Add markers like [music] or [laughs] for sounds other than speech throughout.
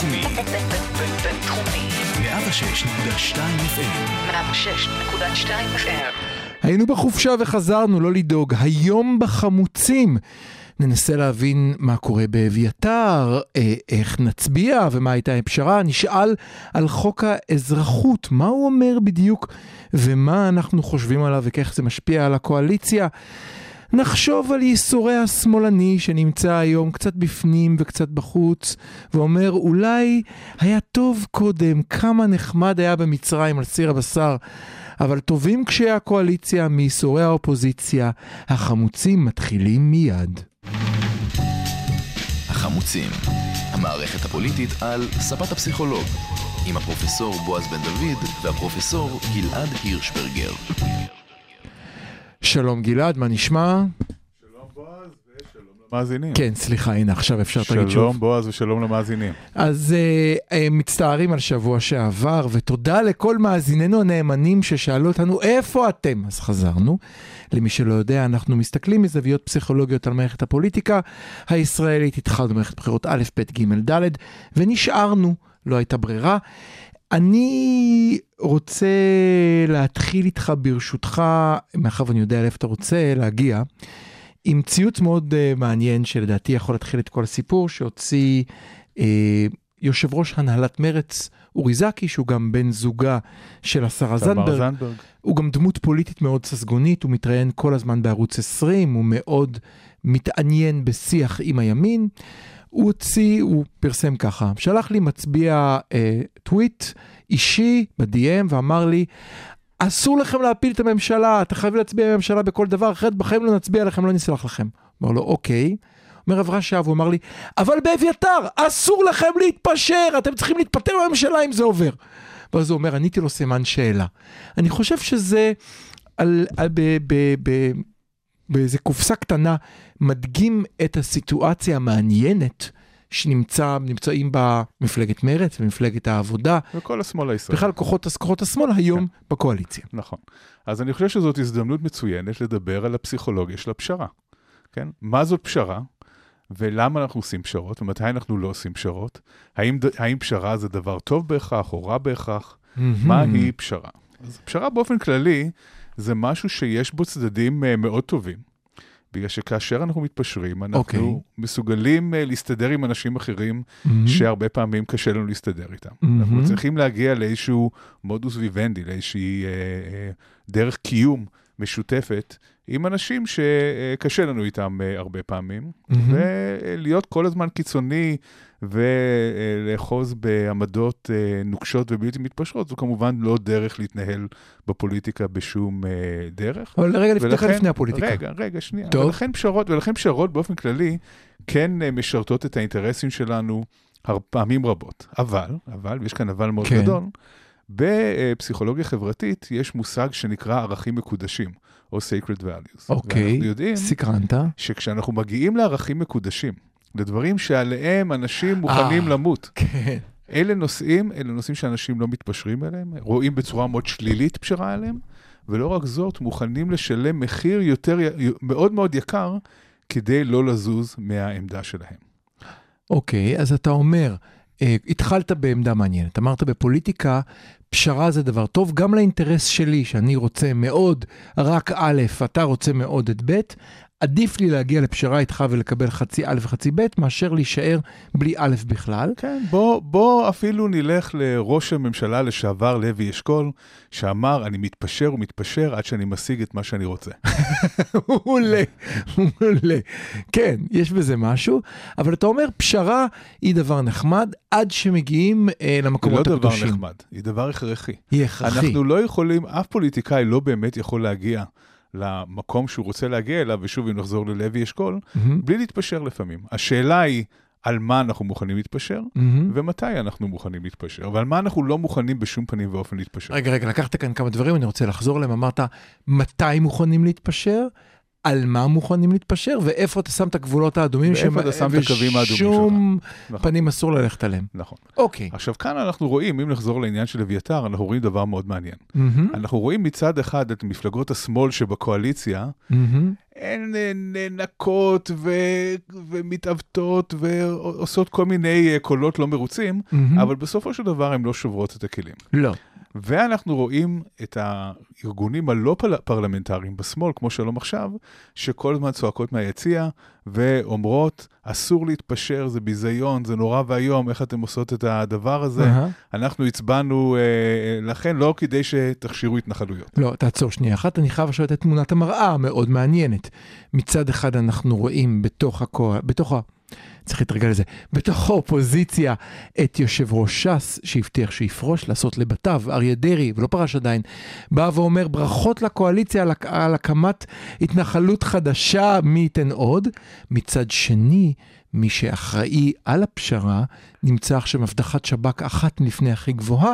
בינתחומי. בינתחומי. 106.2 FM. 106.2 FM. היינו בחופשה וחזרנו, לא לדאוג. היום בחמוצים. ננסה להבין מה קורה באביתר, אה, איך נצביע ומה הייתה הפשרה. נשאל על חוק האזרחות, מה הוא אומר בדיוק ומה אנחנו חושבים עליו וכאיך זה משפיע על הקואליציה. נחשוב על ייסורי השמאלני שנמצא היום קצת בפנים וקצת בחוץ, ואומר אולי היה טוב קודם, כמה נחמד היה במצרים על סיר הבשר, אבל טובים קשי הקואליציה מייסורי האופוזיציה, החמוצים מתחילים מיד. החמוצים, המערכת הפוליטית על ספת הפסיכולוג, עם הפרופסור בועז בן דוד והפרופסור גלעד הירשברגר. שלום גלעד, מה נשמע? שלום בועז ושלום למאזינים. כן, סליחה, הנה עכשיו אפשר תגיד שוב. שלום בועז ושלום למאזינים. אז uh, uh, מצטערים על שבוע שעבר, ותודה לכל מאזיננו הנאמנים ששאלו אותנו איפה אתם. אז חזרנו. למי שלא יודע, אנחנו מסתכלים מזוויות פסיכולוגיות על מערכת הפוליטיקה הישראלית, התחלנו מערכת בחירות א', ב', ג', ד', ונשארנו, לא הייתה ברירה. אני רוצה להתחיל איתך ברשותך, מאחר ואני יודע לאיפה אתה רוצה להגיע, עם ציוץ מאוד uh, מעניין שלדעתי יכול להתחיל את כל הסיפור, שהוציא uh, יושב ראש הנהלת מרץ, אורי זקי, שהוא גם בן זוגה של השרה זנדברג. זנדברג. הוא גם דמות פוליטית מאוד ססגונית, הוא מתראיין כל הזמן בערוץ 20, הוא מאוד מתעניין בשיח עם הימין. הוא הוציא, הוא פרסם ככה, שלח לי מצביע אה, טוויט אישי ב-DM ואמר לי, אסור לכם להפיל את הממשלה, אתה חייב להצביע בממשלה בכל דבר, אחרת בחיים לא נצביע לכם, לא נסלח לכם. אמר לו, אוקיי. אומר עברה שעה והוא אמר לי, אבל באביתר, אסור לכם להתפשר, אתם צריכים להתפטר בממשלה אם זה עובר. ואז הוא אומר, עניתי לו סימן שאלה. אני חושב שזה על, על, ב, באיזה קופסה קטנה מדגים את הסיטואציה המעניינת שנמצאים בה מפלגת מרצ ומפלגת העבודה, וכל השמאל הישראלי. בכלל כוחות, כוחות השמאל היום בקואליציה. נכון. אז אני חושב שזאת הזדמנות מצוינת לדבר על הפסיכולוגיה של הפשרה. כן? מה זאת פשרה? ולמה אנחנו עושים פשרות, ומתי אנחנו לא עושים פשרות? האם, האם פשרה זה דבר טוב בהכרח או רע בהכרח? מהי פשרה? אז פשרה באופן כללי זה משהו שיש בו צדדים אה, מאוד טובים. בגלל שכאשר אנחנו מתפשרים, אנחנו אוקיי. מסוגלים אה, להסתדר עם אנשים אחרים מהמם. שהרבה פעמים קשה לנו להסתדר איתם. מהמם. אנחנו צריכים להגיע לאיזשהו מודוס ויוונדי, לאיזושהי אה, אה, דרך קיום משותפת עם אנשים שקשה לנו איתם אה, הרבה פעמים, מהמם. ולהיות כל הזמן קיצוני ולאחוז בעמדות אה, נוקשות ובלתי מתפשרות, זו כמובן לא דרך להתנהל בפוליטיקה בשום אה, דרך. אבל רגע ולכן- לפני הפוליטיקה. רגע, רגע, שנייה. טוב. ולכן פשרות, ולכן פשרות באופן כללי כן משרתות את האינטרסים שלנו פעמים רבות. אבל, אבל, ויש כאן אבל מאוד כן. גדול, בפסיכולוגיה חברתית יש מושג שנקרא ערכים מקודשים, או sacred values. אוקיי, ואנחנו יודעים סקרנת. שכשאנחנו מגיעים לערכים מקודשים, לדברים שעליהם אנשים מוכנים אה. למות, כן. אלה נושאים, אלה נושאים שאנשים לא מתפשרים עליהם, רואים בצורה מאוד שלילית פשרה עליהם, ולא רק זאת, מוכנים לשלם מחיר יותר, מאוד מאוד יקר, כדי לא לזוז מהעמדה שלהם. אוקיי, אז אתה אומר, אה, התחלת בעמדה מעניינת. אמרת בפוליטיקה, פשרה זה דבר טוב, גם לאינטרס שלי, שאני רוצה מאוד רק א', אתה רוצה מאוד את ב', עדיף לי להגיע לפשרה איתך ולקבל חצי א' וחצי ב', מאשר להישאר בלי א' בכלל. כן, בוא, בוא אפילו נלך לראש הממשלה לשעבר לוי אשכול, שאמר, אני מתפשר ומתפשר עד שאני משיג את מה שאני רוצה. [laughs] מעולה, מעולה. כן, יש בזה משהו, אבל אתה אומר, פשרה היא דבר נחמד עד שמגיעים אה, היא לא למקומות דבר הקדושים. נחמד, היא דבר הכרחי. היא הכרחי. אנחנו לא יכולים, אף פוליטיקאי לא באמת יכול להגיע למקום שהוא רוצה להגיע אליו, ושוב, אם נחזור ללוי אשכול, מהמם, בלי להתפשר לפעמים. השאלה היא על מה אנחנו מוכנים להתפשר, מהמם. ומתי אנחנו מוכנים להתפשר, אבל על מה אנחנו לא מוכנים בשום פנים ואופן להתפשר. רגע, רגע, לקחת כאן כמה דברים, אני רוצה לחזור אליהם. אמרת, מתי מוכנים להתפשר? על מה מוכנים להתפשר, ואיפה אתה שם את הגבולות האדומים, ואיפה אתה שם את הקווים האדומים ושום נכון. פנים אסור ללכת עליהם. נכון. אוקיי. עכשיו, כאן אנחנו רואים, אם נחזור לעניין של אביתר, אנחנו רואים דבר מאוד מעניין. מהמם, אנחנו רואים מצד אחד את מפלגות השמאל שבקואליציה, מהמם. הן נאנקות ו- ומתעוותות ועושות כל מיני אה, קולות לא מרוצים, מהמם. אבל בסופו של דבר הן לא שוברות את הכלים. לא. ואנחנו רואים את הארגונים הלא פרלמנטריים בשמאל, כמו שלום עכשיו, שכל הזמן צועקות מהיציע ואומרות, אסור להתפשר, זה ביזיון, זה נורא ואיום, איך אתם עושות את הדבר הזה? אהה. אנחנו הצבענו אה, לכן לא כדי שתכשירו התנחלויות. לא, תעצור שנייה אחת, אני חייב עכשיו לתת תמונת המראה המאוד מעניינת. מצד אחד אנחנו רואים בתוך הקו... בתוך ה... צריך להתרגל לזה. בתוך האופוזיציה את יושב ראש ש"ס, שהבטיח שיפרוש, לעשות לבתיו, אריה דרעי, ולא פרש עדיין, בא ואומר ברכות לקואליציה על, על הקמת התנחלות חדשה, מי ייתן עוד. מצד שני, מי שאחראי על הפשרה, נמצא עכשיו הבטחת שב"כ אחת מלפני הכי גבוהה,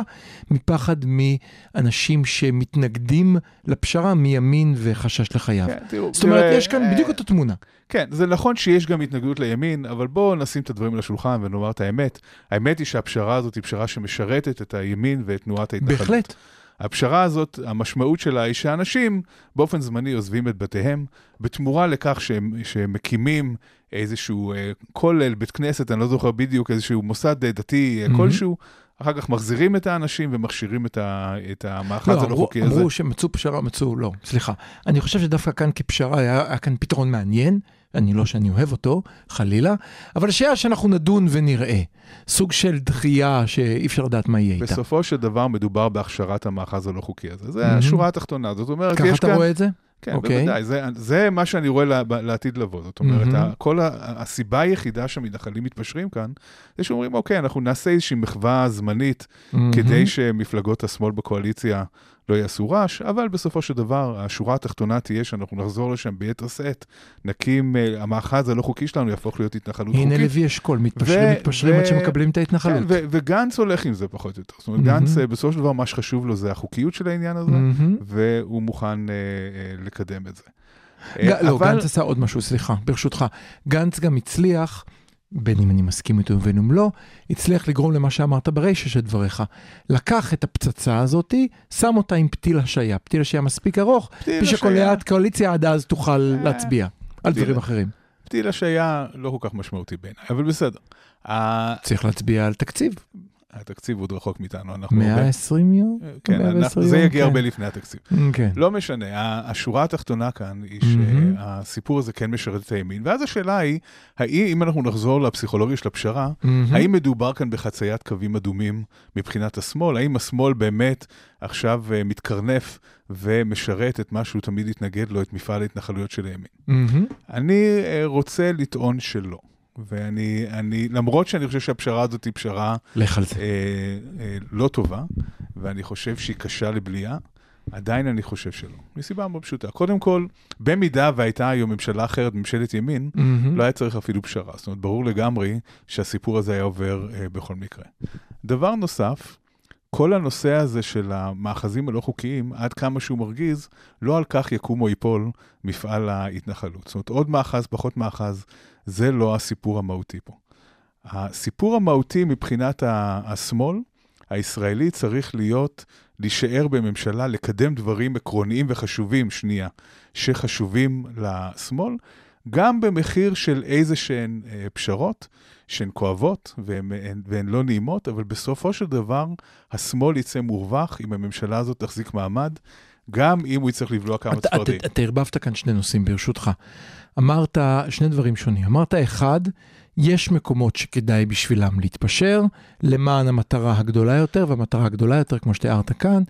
מפחד מאנשים שמתנגדים לפשרה מימין וחשש לחייו. כן, תראו, זאת אומרת, תראה, יש כאן אה, בדיוק אותה תמונה. כן, זה נכון שיש גם התנגדות לימין, אבל בואו נשים את הדברים על השולחן ונאמר את האמת. האמת היא שהפשרה הזאת היא פשרה שמשרתת את הימין ואת תנועת ההתנחלות. בהחלט. הפשרה הזאת, המשמעות שלה היא שאנשים באופן זמני עוזבים את בתיהם, בתמורה לכך שהם, שהם מקימים איזשהו אה, כולל, בית כנסת, אני לא זוכר בדיוק, איזשהו מוסד אה, דתי מהמם. כלשהו, אחר כך מחזירים את האנשים ומכשירים את, ה, את המאחז לא, הלא חוקי הזה. אמרו שמצאו פשרה, מצאו, לא, סליחה. אני חושב שדווקא כאן כפשרה היה, היה כאן פתרון מעניין, אני לא שאני אוהב אותו, חלילה, אבל השאלה שאנחנו נדון ונראה. סוג של דחייה שאי אפשר לדעת מה יהיה איתה. בסופו של דבר מדובר בהכשרת המאחז הלא חוקי הזה. זה מהמם. השורה התחתונה. זאת אומרת, ככה יש אתה כאן... רואה את זה? כן, אוקיי. בוודאי. זה, זה מה שאני רואה לה, לעתיד לבוא. זאת אומרת, mm-hmm. כל ה, הסיבה היחידה שהמתנחלים מתפשרים כאן, זה שאומרים, אוקיי, אנחנו נעשה איזושהי מחווה זמנית מהמם. כדי שמפלגות השמאל בקואליציה לא יעשו רעש, אבל בסופו של דבר, השורה התחתונה תהיה שאנחנו נחזור לשם ביתר שאת, נקים, אה, המאחז הלא חוקי שלנו יהפוך להיות התנחלות הנה חוקית. לוי אשכול, מתפשרים, מתפשרים עד שמקבלים את כן, ההתנחלות. ו- וגנץ הולך עם זה פחות או יותר. זאת אומרת, מהמם. גנץ, אה, בסופו של דבר, מה שחשוב לו זה החוקיות של העניין הזה, מהמם. והוא מוכן אה, אה, לקדם את זה. ג- אה, לא, אבל- גנץ עשה עוד משהו, סליחה, ברשותך. גנץ גם הצליח, בין אם אני מסכים איתו ובין אם לא, הצליח לגרום למה שאמרת ברישא של דבריך. לקח את הפצצה הזאתי, שם אותה עם פתיל השעיה. פתיל השעיה מספיק ארוך, פתיל בשביל השעיה- הקואליציה עד אז תוכל להצביע על דברים אחרים. פתיל השעיה לא כל כך משמעותי בעיניי, אבל בסדר. צריך להצביע על תקציב. התקציב עוד רחוק מאיתנו, אנחנו... הרבה- 120 יום? כן, 110 אנחנו- זה יום, יגיע כן. הרבה לפני התקציב. כן. לא משנה, השורה התחתונה כאן היא מהמם. שהסיפור הזה כן משרת את הימין, ואז השאלה היא, האם אם אנחנו נחזור לפסיכולוגיה של הפשרה, מהמם. האם מדובר כאן בחציית קווים אדומים מבחינת השמאל? האם השמאל באמת עכשיו אה, מתקרנף ומשרת את מה שהוא תמיד התנגד לו, את מפעל ההתנחלויות של הימין? מהמם. אני אה, רוצה לטעון שלא. ואני, אני, למרות שאני חושב שהפשרה הזאת היא פשרה לך על זה. אה, אה, לא טובה, ואני חושב שהיא קשה לבליעה, עדיין אני חושב שלא. מסיבה מאוד פשוטה. קודם כל, במידה והייתה היום ממשלה אחרת, ממשלת ימין, מהמם. לא היה צריך אפילו פשרה. זאת אומרת, ברור לגמרי שהסיפור הזה היה עובר אה, בכל מקרה. דבר נוסף, כל הנושא הזה של המאחזים הלא חוקיים, עד כמה שהוא מרגיז, לא על כך יקום או ייפול מפעל ההתנחלות. זאת אומרת, עוד מאחז, פחות מאחז, זה לא הסיפור המהותי פה. הסיפור המהותי מבחינת השמאל, הישראלי צריך להיות, להישאר בממשלה, לקדם דברים עקרוניים וחשובים, שנייה, שחשובים לשמאל, גם במחיר של איזה שהן אה, פשרות, שהן כואבות והן, והן, והן לא נעימות, אבל בסופו של דבר השמאל יצא מורווח אם הממשלה הזאת תחזיק מעמד, גם אם הוא יצטרך לבלוע כמה צפרדעים. אתה אתה ערבבת כאן שני נושאים ברשותך. אמרת שני דברים שונים. אמרת אחד, יש מקומות שכדאי בשבילם להתפשר למען המטרה הגדולה יותר, והמטרה הגדולה יותר, כמו שתיארת כאן,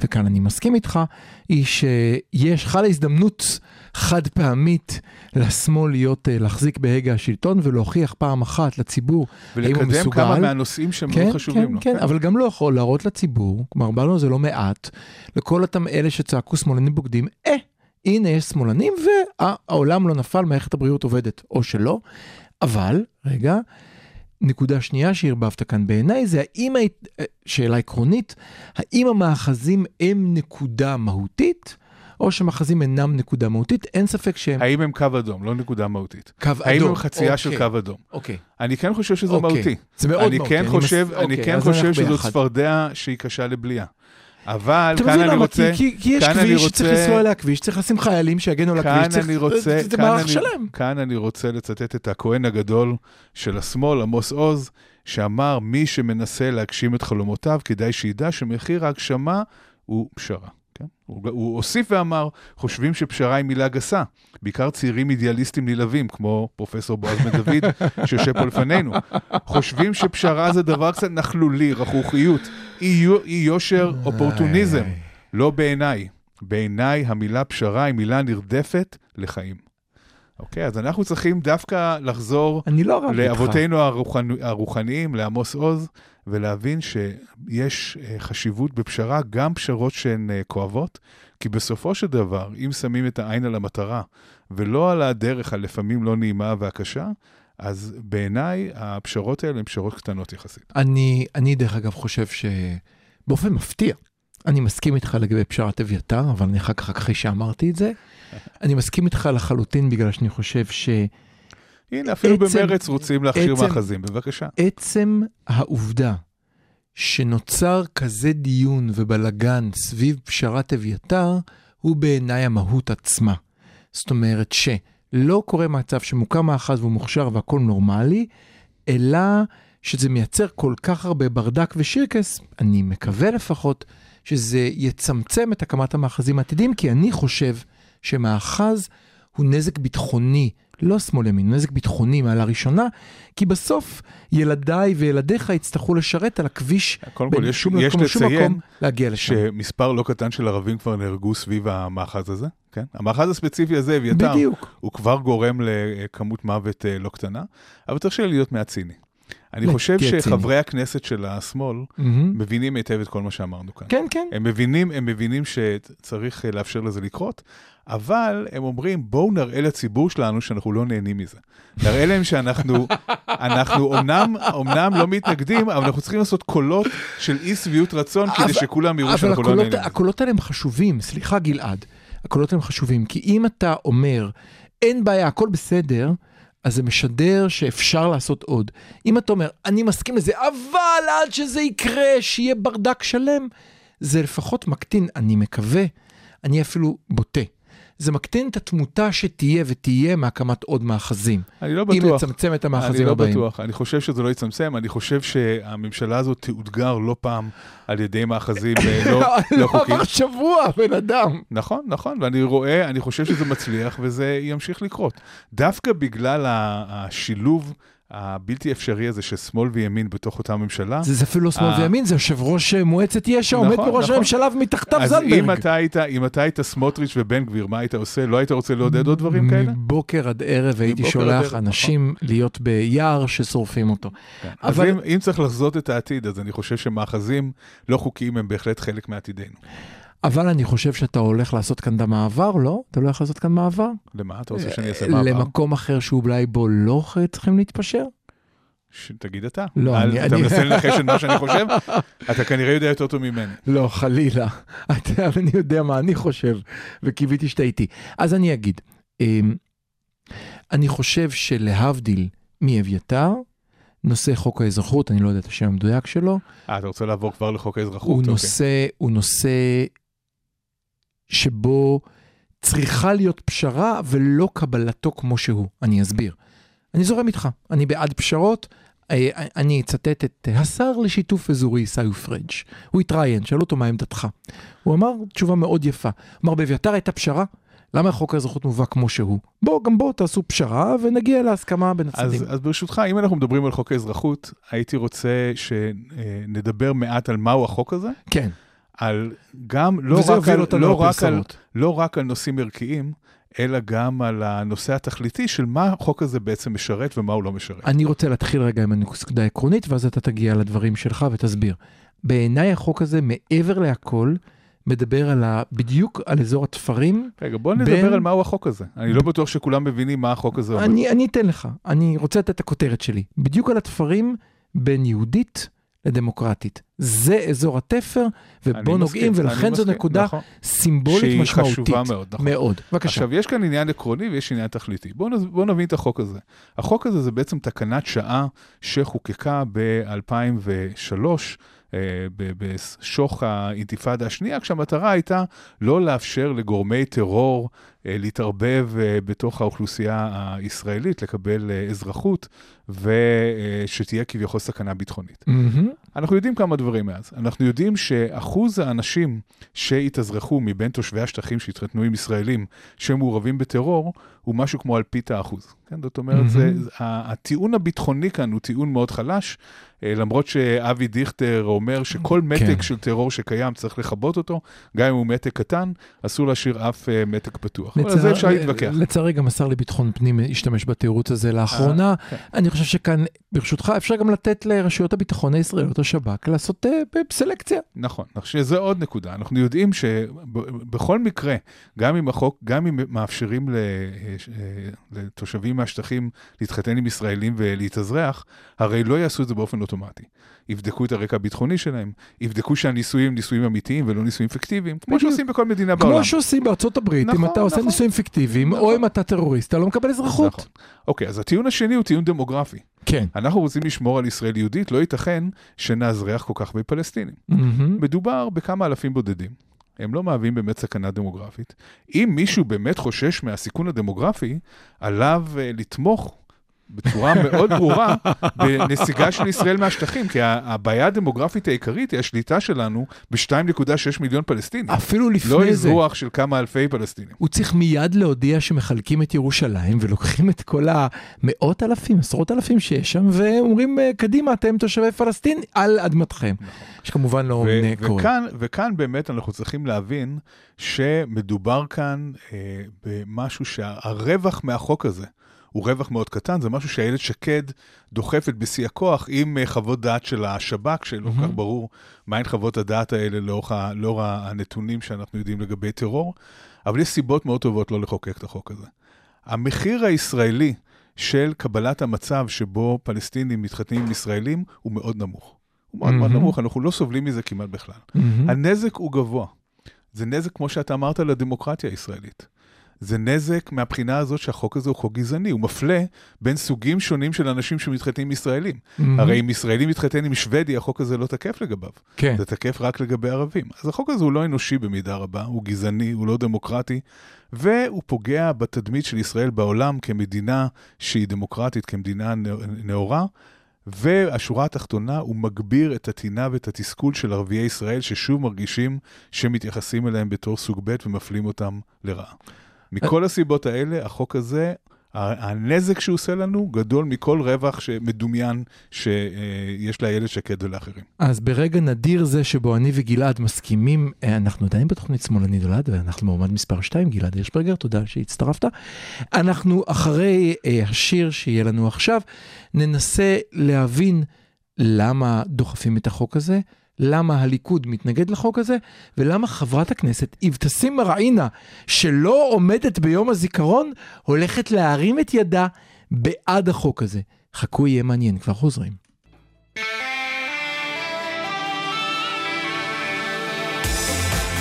וכאן אני מסכים איתך, היא שיש, חלה הזדמנות חד פעמית לשמאל להיות, אה, להחזיק בהגה השלטון ולהוחיח פעם אחת לציבור האם הוא ולקדם מסוגל. כמה מהנושאים שהם כן, מאוד חשובים כן, לו. כן, אבל גם לא יכול להראות לציבור, כלומר, בא לנו זה לא מעט, לכל אותם אלה שצעקו שמאלנים בוגדים, אה, הנה יש שמאלנים והעולם לא נפל, מערכת הבריאות עובדת, או שלא. אבל, רגע, נקודה שנייה שערבבת כאן בעיניי זה האם, היית- אה, שאלה עקרונית, האם המאחזים הם נקודה מהותית, או שמאחזים אינם נקודה מהותית, אין ספק שהם האם הם קו אדום, לא נקודה מהותית? קו אדום. האם הם חצייה של אוקיי, קו אדום? אוקיי. אני כן חושב שזה אוקיי. מהותי. זה מאוד אני מהותי, כן אני חושב, מס- אני אוקיי, כן חושב ביחד. צפרדע שהיא קשה לבליעה. אבל כאן אני? רוצה, כי, כי, כי יש כביש שצריך לנסוע אליה כביש, צריך לשים חיילים שיגנו על הכביש, צריך, רוצה, זה, מערך שלם. כאן אני רוצה לצטט את הכהן הגדול של השמאל, עמוס עוז, שאמר, מי שמנסה להגשים את חלומותיו, כדאי שידע שמחיר ההגשמה הוא פשרה. כן? הוא, הוא הוסיף ואמר, חושבים שפשרה היא מילה גסה, בעיקר צעירים אידיאליסטים נלהבים, כמו פרופסור בועז בן דוד, שיושב פה לפנינו. חושבים שפשרה זה דבר קצת נכלולי, רכרוכיות, אי, יושר, אופורטוניזם. לא בעיניי. בעיניי המילה פשרה היא מילה נרדפת לחיים. אוקיי, אז אנחנו צריכים דווקא לחזור לא. לאבותינו הרוחנ... הרוחניים, לעמוס עוז, ולהבין שיש אה, חשיבות בפשרה, גם פשרות שהן אה, כואבות, כי בסופו של דבר, אם שמים את העין על המטרה, ולא על הדרך הלפעמים לא נעימה והקשה, אז בעיניי הפשרות האלה הן פשרות קטנות יחסית. אני, אני דרך אגב חושב שבאופן מפתיע, אני מסכים איתך לגבי פשרת אביתר, אבל אני אחר כך, אחרי שאמרתי את זה, אני מסכים איתך לחלוטין בגלל שאני חושב הנה, אפילו עצם- במרץ רוצים להכשיר עצם- מאחזים, בבקשה. שעצם העובדה שנוצר כזה דיון ובלגן סביב פשרת אביתר, הוא בעיניי המהות עצמה. זאת אומרת שלא קורה מצב שמוקם מאחז והוא מוכשר והכל נורמלי, אלא שזה מייצר כל כך הרבה ברדק ושירקס, אני מקווה לפחות, שזה יצמצם את הקמת המאחזים העתידיים, כי אני חושב שמאחז הוא נזק ביטחוני, לא שמאל ימין, הוא נזק ביטחוני מעלה ראשונה, כי בסוף ילדיי וילדיך יצטרכו לשרת על הכביש קודם כל, יש, יש לציין להגיע לשם. שמספר לא קטן של ערבים כבר נהרגו סביב המאחז הזה, כן? המאחז הספציפי הזה, אביתר. הוא כבר גורם לכמות מוות אה, לא קטנה, אבל צריך להיות מעט ציני. אני חושב. שחברי הכנסת של השמאל. מבינים היטב את כל מה שאמרנו כאן. כן, כן. הם מבינים, הם מבינים שצריך אה, לאפשר לזה לקרות, אבל הם אומרים, בואו נראה לציבור שלנו שאנחנו לא נהנים מזה. נראה להם שאנחנו, [laughs] אנחנו אומנם, אומנם לא מתנגדים, אבל אנחנו צריכים לעשות קולות של אי שביעות רצון, כדי אבל- שכולם יראו אבל שאנחנו לא נהנים מזה. הקולות האלה הם חשובים, סליחה גלעד, הקולות האלה הם חשובים, כי אם אתה אומר, אין בעיה, הכל בסדר, אז זה משדר שאפשר לעשות עוד. אם אתה אומר, אני מסכים לזה, אבל עד שזה יקרה, שיהיה ברדק שלם, זה לפחות מקטין, אני מקווה, אני אפילו בוטה. זה מקטין את התמותה שתהיה ותהיה מהקמת עוד מאחזים. אני לא אם בטוח. לצמצם את אני המאחזים לא הבאים. בטוח, אני חושב שזה לא יצמצם, אני חושב שהממשלה הזאת תאותגר לא פעם על ידי מאחזים אה, לא, [laughs] לא לא חוקיים. עבר שבוע, בן אדם. נכון, נכון, ואני רואה, אני חושב שזה מצליח וזה ימשיך לקרות. דווקא בגלל השילוב הבלתי אפשרי הזה של שמאל וימין בתוך אותה ממשלה, זה, זה אפילו לא שמאל אה. וימין, זה יושב ראש אה, מועצת יש"ע, עומד נכון, פה ראש נכון. הממשלה ומתחתיו אז זנדברג. אם אתה, היית, אם אתה היית סמוטריץ' ובן גביר, מה היית עושה? לא היית רוצה לעודד עוד דברים כאלה? מבוקר עד ערב הייתי שולח ערב, אנשים להיות ביער ששורפים אותו. כן. אז אבל- אם, אם צריך לחזות את העתיד, אז אני חושב שמאחזים לא חוקיים הם בהחלט חלק מעתידנו. אבל אני חושב שאתה הולך לעשות כאן מעבר, לא? אתה לא הולך לעשות כאן מעבר? למה אתה רוצה שאני אעשה מעבר? למקום אחר שאולי בו לא צריכים להתפשר? ש- תגיד אתה. לא, אני- אתה אני- מנסה לנחש את מה שאני [laughs] חושב? אתה כנראה יודע יותר טוב ממני. לא, חלילה. [laughs] אתה, אני יודע מה אני חושב, וקיוויתי שאתה איתי. אז אני אגיד, אמ, אני חושב שלהבדיל מאביתר, נושא חוק האזרחות, אני לא יודע את השם המדויק שלו, אה, אתה רוצה לעבור כבר לחוק האזרחות? הוא אוקיי. נושא, הוא נושא שבו צריכה להיות פשרה ולא קבלתו כמו שהוא. אני אסביר. אני זורם איתך, אני בעד פשרות. אה, אני אצטט את השר לשיתוף אזורי עיסאווי פריג'. הוא התראיין, שאלו אותו מה עמדתך. הוא אמר תשובה מאוד יפה. אמר, באביתר הייתה פשרה, למה חוק האזרחות מובא כמו שהוא? בוא, גם בוא תעשו פשרה ונגיע להסכמה בין הצדדים. אז, אז ברשותך, אם אנחנו מדברים על חוק האזרחות, הייתי רוצה שנדבר מעט על מהו החוק הזה, כן, על גם, לא רק על, לא רק על. לא רק על נושאים ערכיים, אלא גם על הנושא התכליתי של מה החוק הזה בעצם משרת ומה הוא לא משרת. אני רוצה להתחיל רגע עם הנקודה העקרונית, ואז אתה תגיע לדברים שלך ותסביר. בעיניי החוק הזה, מעבר להכל, מדבר על ה... בדיוק על אזור התפרים. רגע, בוא נדבר בין- על מהו החוק הזה. אני לא בטוח שכולם מבינים מה החוק הזה אומר. אני, אני אתן לך, אני רוצה לתת את הכותרת שלי. בדיוק על התפרים בין יהודית לדמוקרטית. זה אזור התפר, ובו מסכים, נוגעים, אני ולכן זו מסכים, נקודה נכון. סימבולית שהיא משמעותית. חשובה מאוד, נכון. מאוד. בבקשה. עכשיו, יש כאן עניין עקרוני ויש עניין תכליתי. בואו בואו נבין את החוק הזה. החוק הזה זה בעצם תקנת שעה שחוקקה ב-2003. בשוך האינתיפאדה השנייה, כשהמטרה הייתה לא לאפשר לגורמי טרור אה, להתערבב אה, בתוך האוכלוסייה הישראלית, לקבל אה, אזרחות, ושתהיה כביכול סכנה ביטחונית. מהמם. אנחנו יודעים כמה דברים מאז. אנחנו יודעים שאחוז האנשים שהתאזרחו מבין תושבי השטחים שהתחתנו עם ישראלים שמעורבים בטרור, הוא משהו כמו אלפית האחוז. כן? זאת אומרת, זה, מהמם. ה- הטיעון הביטחוני כאן הוא טיעון מאוד חלש, אה, למרות שאבי דיכטר אומר שכל מתק כן. של טרור שקיים צריך לכבות אותו, גם אם הוא מתק קטן, אסור להשאיר אף אה, מתק פתוח. אבל על זה אפשר להתווכח. לצערי גם השר לביטחון פנים השתמש בתירוץ הזה לאחרונה. כן. אני חושב שכאן, ברשותך, אפשר גם לתת לרשויות הביטחון הישראליות, השב"כ, לעשות אה, סלקציה. נכון, שזה עוד נקודה. אנחנו יודעים שבכל מקרה, גם אם החוק, גם אם מאפשרים ל- לתושבים מהשטחים להתחתן עם ישראלים ולהתאזרח, הרי לא יעשו את זה באופן אוטומטי. יבדקו את הרקע הביטחוני שלהם, יבדקו שהנישואים הם נישואים אמיתיים ולא נישואים פיקטיביים, כמו בדיוק. שעושים בכל מדינה בעולם. כמו שעושים בארצות הברית, אם נכון, אתה עושה נכון. נישואים פיקטיביים, או נכון. אם אתה טרוריסט, אתה לא מקבל אזרחות. נכון. אוקיי, אז הטיעון השני הוא טיעון דמוגרפי. כן. אנחנו רוצים לשמור על ישראל יהודית, לא ייתכן שנאזרח כל כך הרבה פלסטינים. מהמם. מדובר בכמה אלפים בודדים. הם לא מהווים באמת סכנה דמוגרפית. אם מישהו באמת חושש מהסיכון הדמוגרפי, עליו אה, לתמוך בצורה מאוד ברורה בנסיגה של ישראל מהשטחים, כי הבעיה הדמוגרפית העיקרית היא השליטה שלנו ב-2.6 מיליון פלסטינים. אפילו לא לפני זה, אזרוח של כמה אלפי פלסטינים. הוא צריך מיד להודיע שמחלקים את ירושלים ולוקחים את כל המאות אלפים, עשרות אלפים שיש שם, ואומרים, אה, קדימה, אתם תושבי פלסטין, על אדמתכם. שכמובן לא ו- קורה. וכאן, וכאן באמת אנחנו צריכים להבין שמדובר כאן אה, במשהו שהרווח מהחוק הזה הוא רווח מאוד קטן, זה משהו שאיילת שקד דוחפת בשיא הכוח עם אה, חוות דעת של השב"כ, שלא כל כך ברור מהן חוות הדעת האלה לאור, לאור הנתונים שאנחנו יודעים לגבי טרור, אבל יש סיבות מאוד טובות לא לחוקק את החוק הזה. המחיר הישראלי של קבלת המצב שבו פלסטינים מתחתנים עם ישראלים הוא מאוד נמוך. הוא מאוד מאוד מהמם. נמוך, אנחנו לא סובלים מזה כמעט בכלל. מהמם. הנזק הוא גבוה. זה נזק, כמו שאתה אמרת, לדמוקרטיה הישראלית. זה נזק מהבחינה הזאת שהחוק הזה הוא חוק גזעני, הוא מפלה בין סוגים שונים של אנשים שמתחתנים עם ישראלים. מהמם. הרי אם ישראלי מתחתן עם שוודי, החוק הזה לא תקף לגביו. כן. זה תקף רק לגבי ערבים. אז החוק הזה הוא לא אנושי במידה רבה, הוא גזעני, הוא לא דמוקרטי, והוא פוגע בתדמית של ישראל בעולם כמדינה שהיא דמוקרטית, כמדינה נא- נאורה. והשורה התחתונה, הוא מגביר את הטינה ואת התסכול של ערביי ישראל, ששוב מרגישים שמתייחסים אליהם בתור סוג ב' ומפלים אותם לרעה. מכל הסיבות האלה, החוק הזה, הנזק שהוא עושה לנו גדול מכל רווח שמדומיין שיש לאיילת שקד ולאחרים. אז ברגע נדיר זה שבו אני וגלעד מסכימים, אה, אנחנו עדיין בתוכנית שמאלני נולד, ואנחנו מועמד מספר 2, גלעד הירשברגר, תודה שהצטרפת. אנחנו אחרי אה, השיר שיהיה לנו עכשיו, ננסה להבין למה דוחפים את החוק הזה, למה הליכוד מתנגד לחוק הזה, ולמה חברת הכנסת אבתסים מראעינה, שלא עומדת ביום הזיכרון, הולכת להרים את ידה בעד החוק הזה. חכו, יהיה מעניין, כבר חוזרים.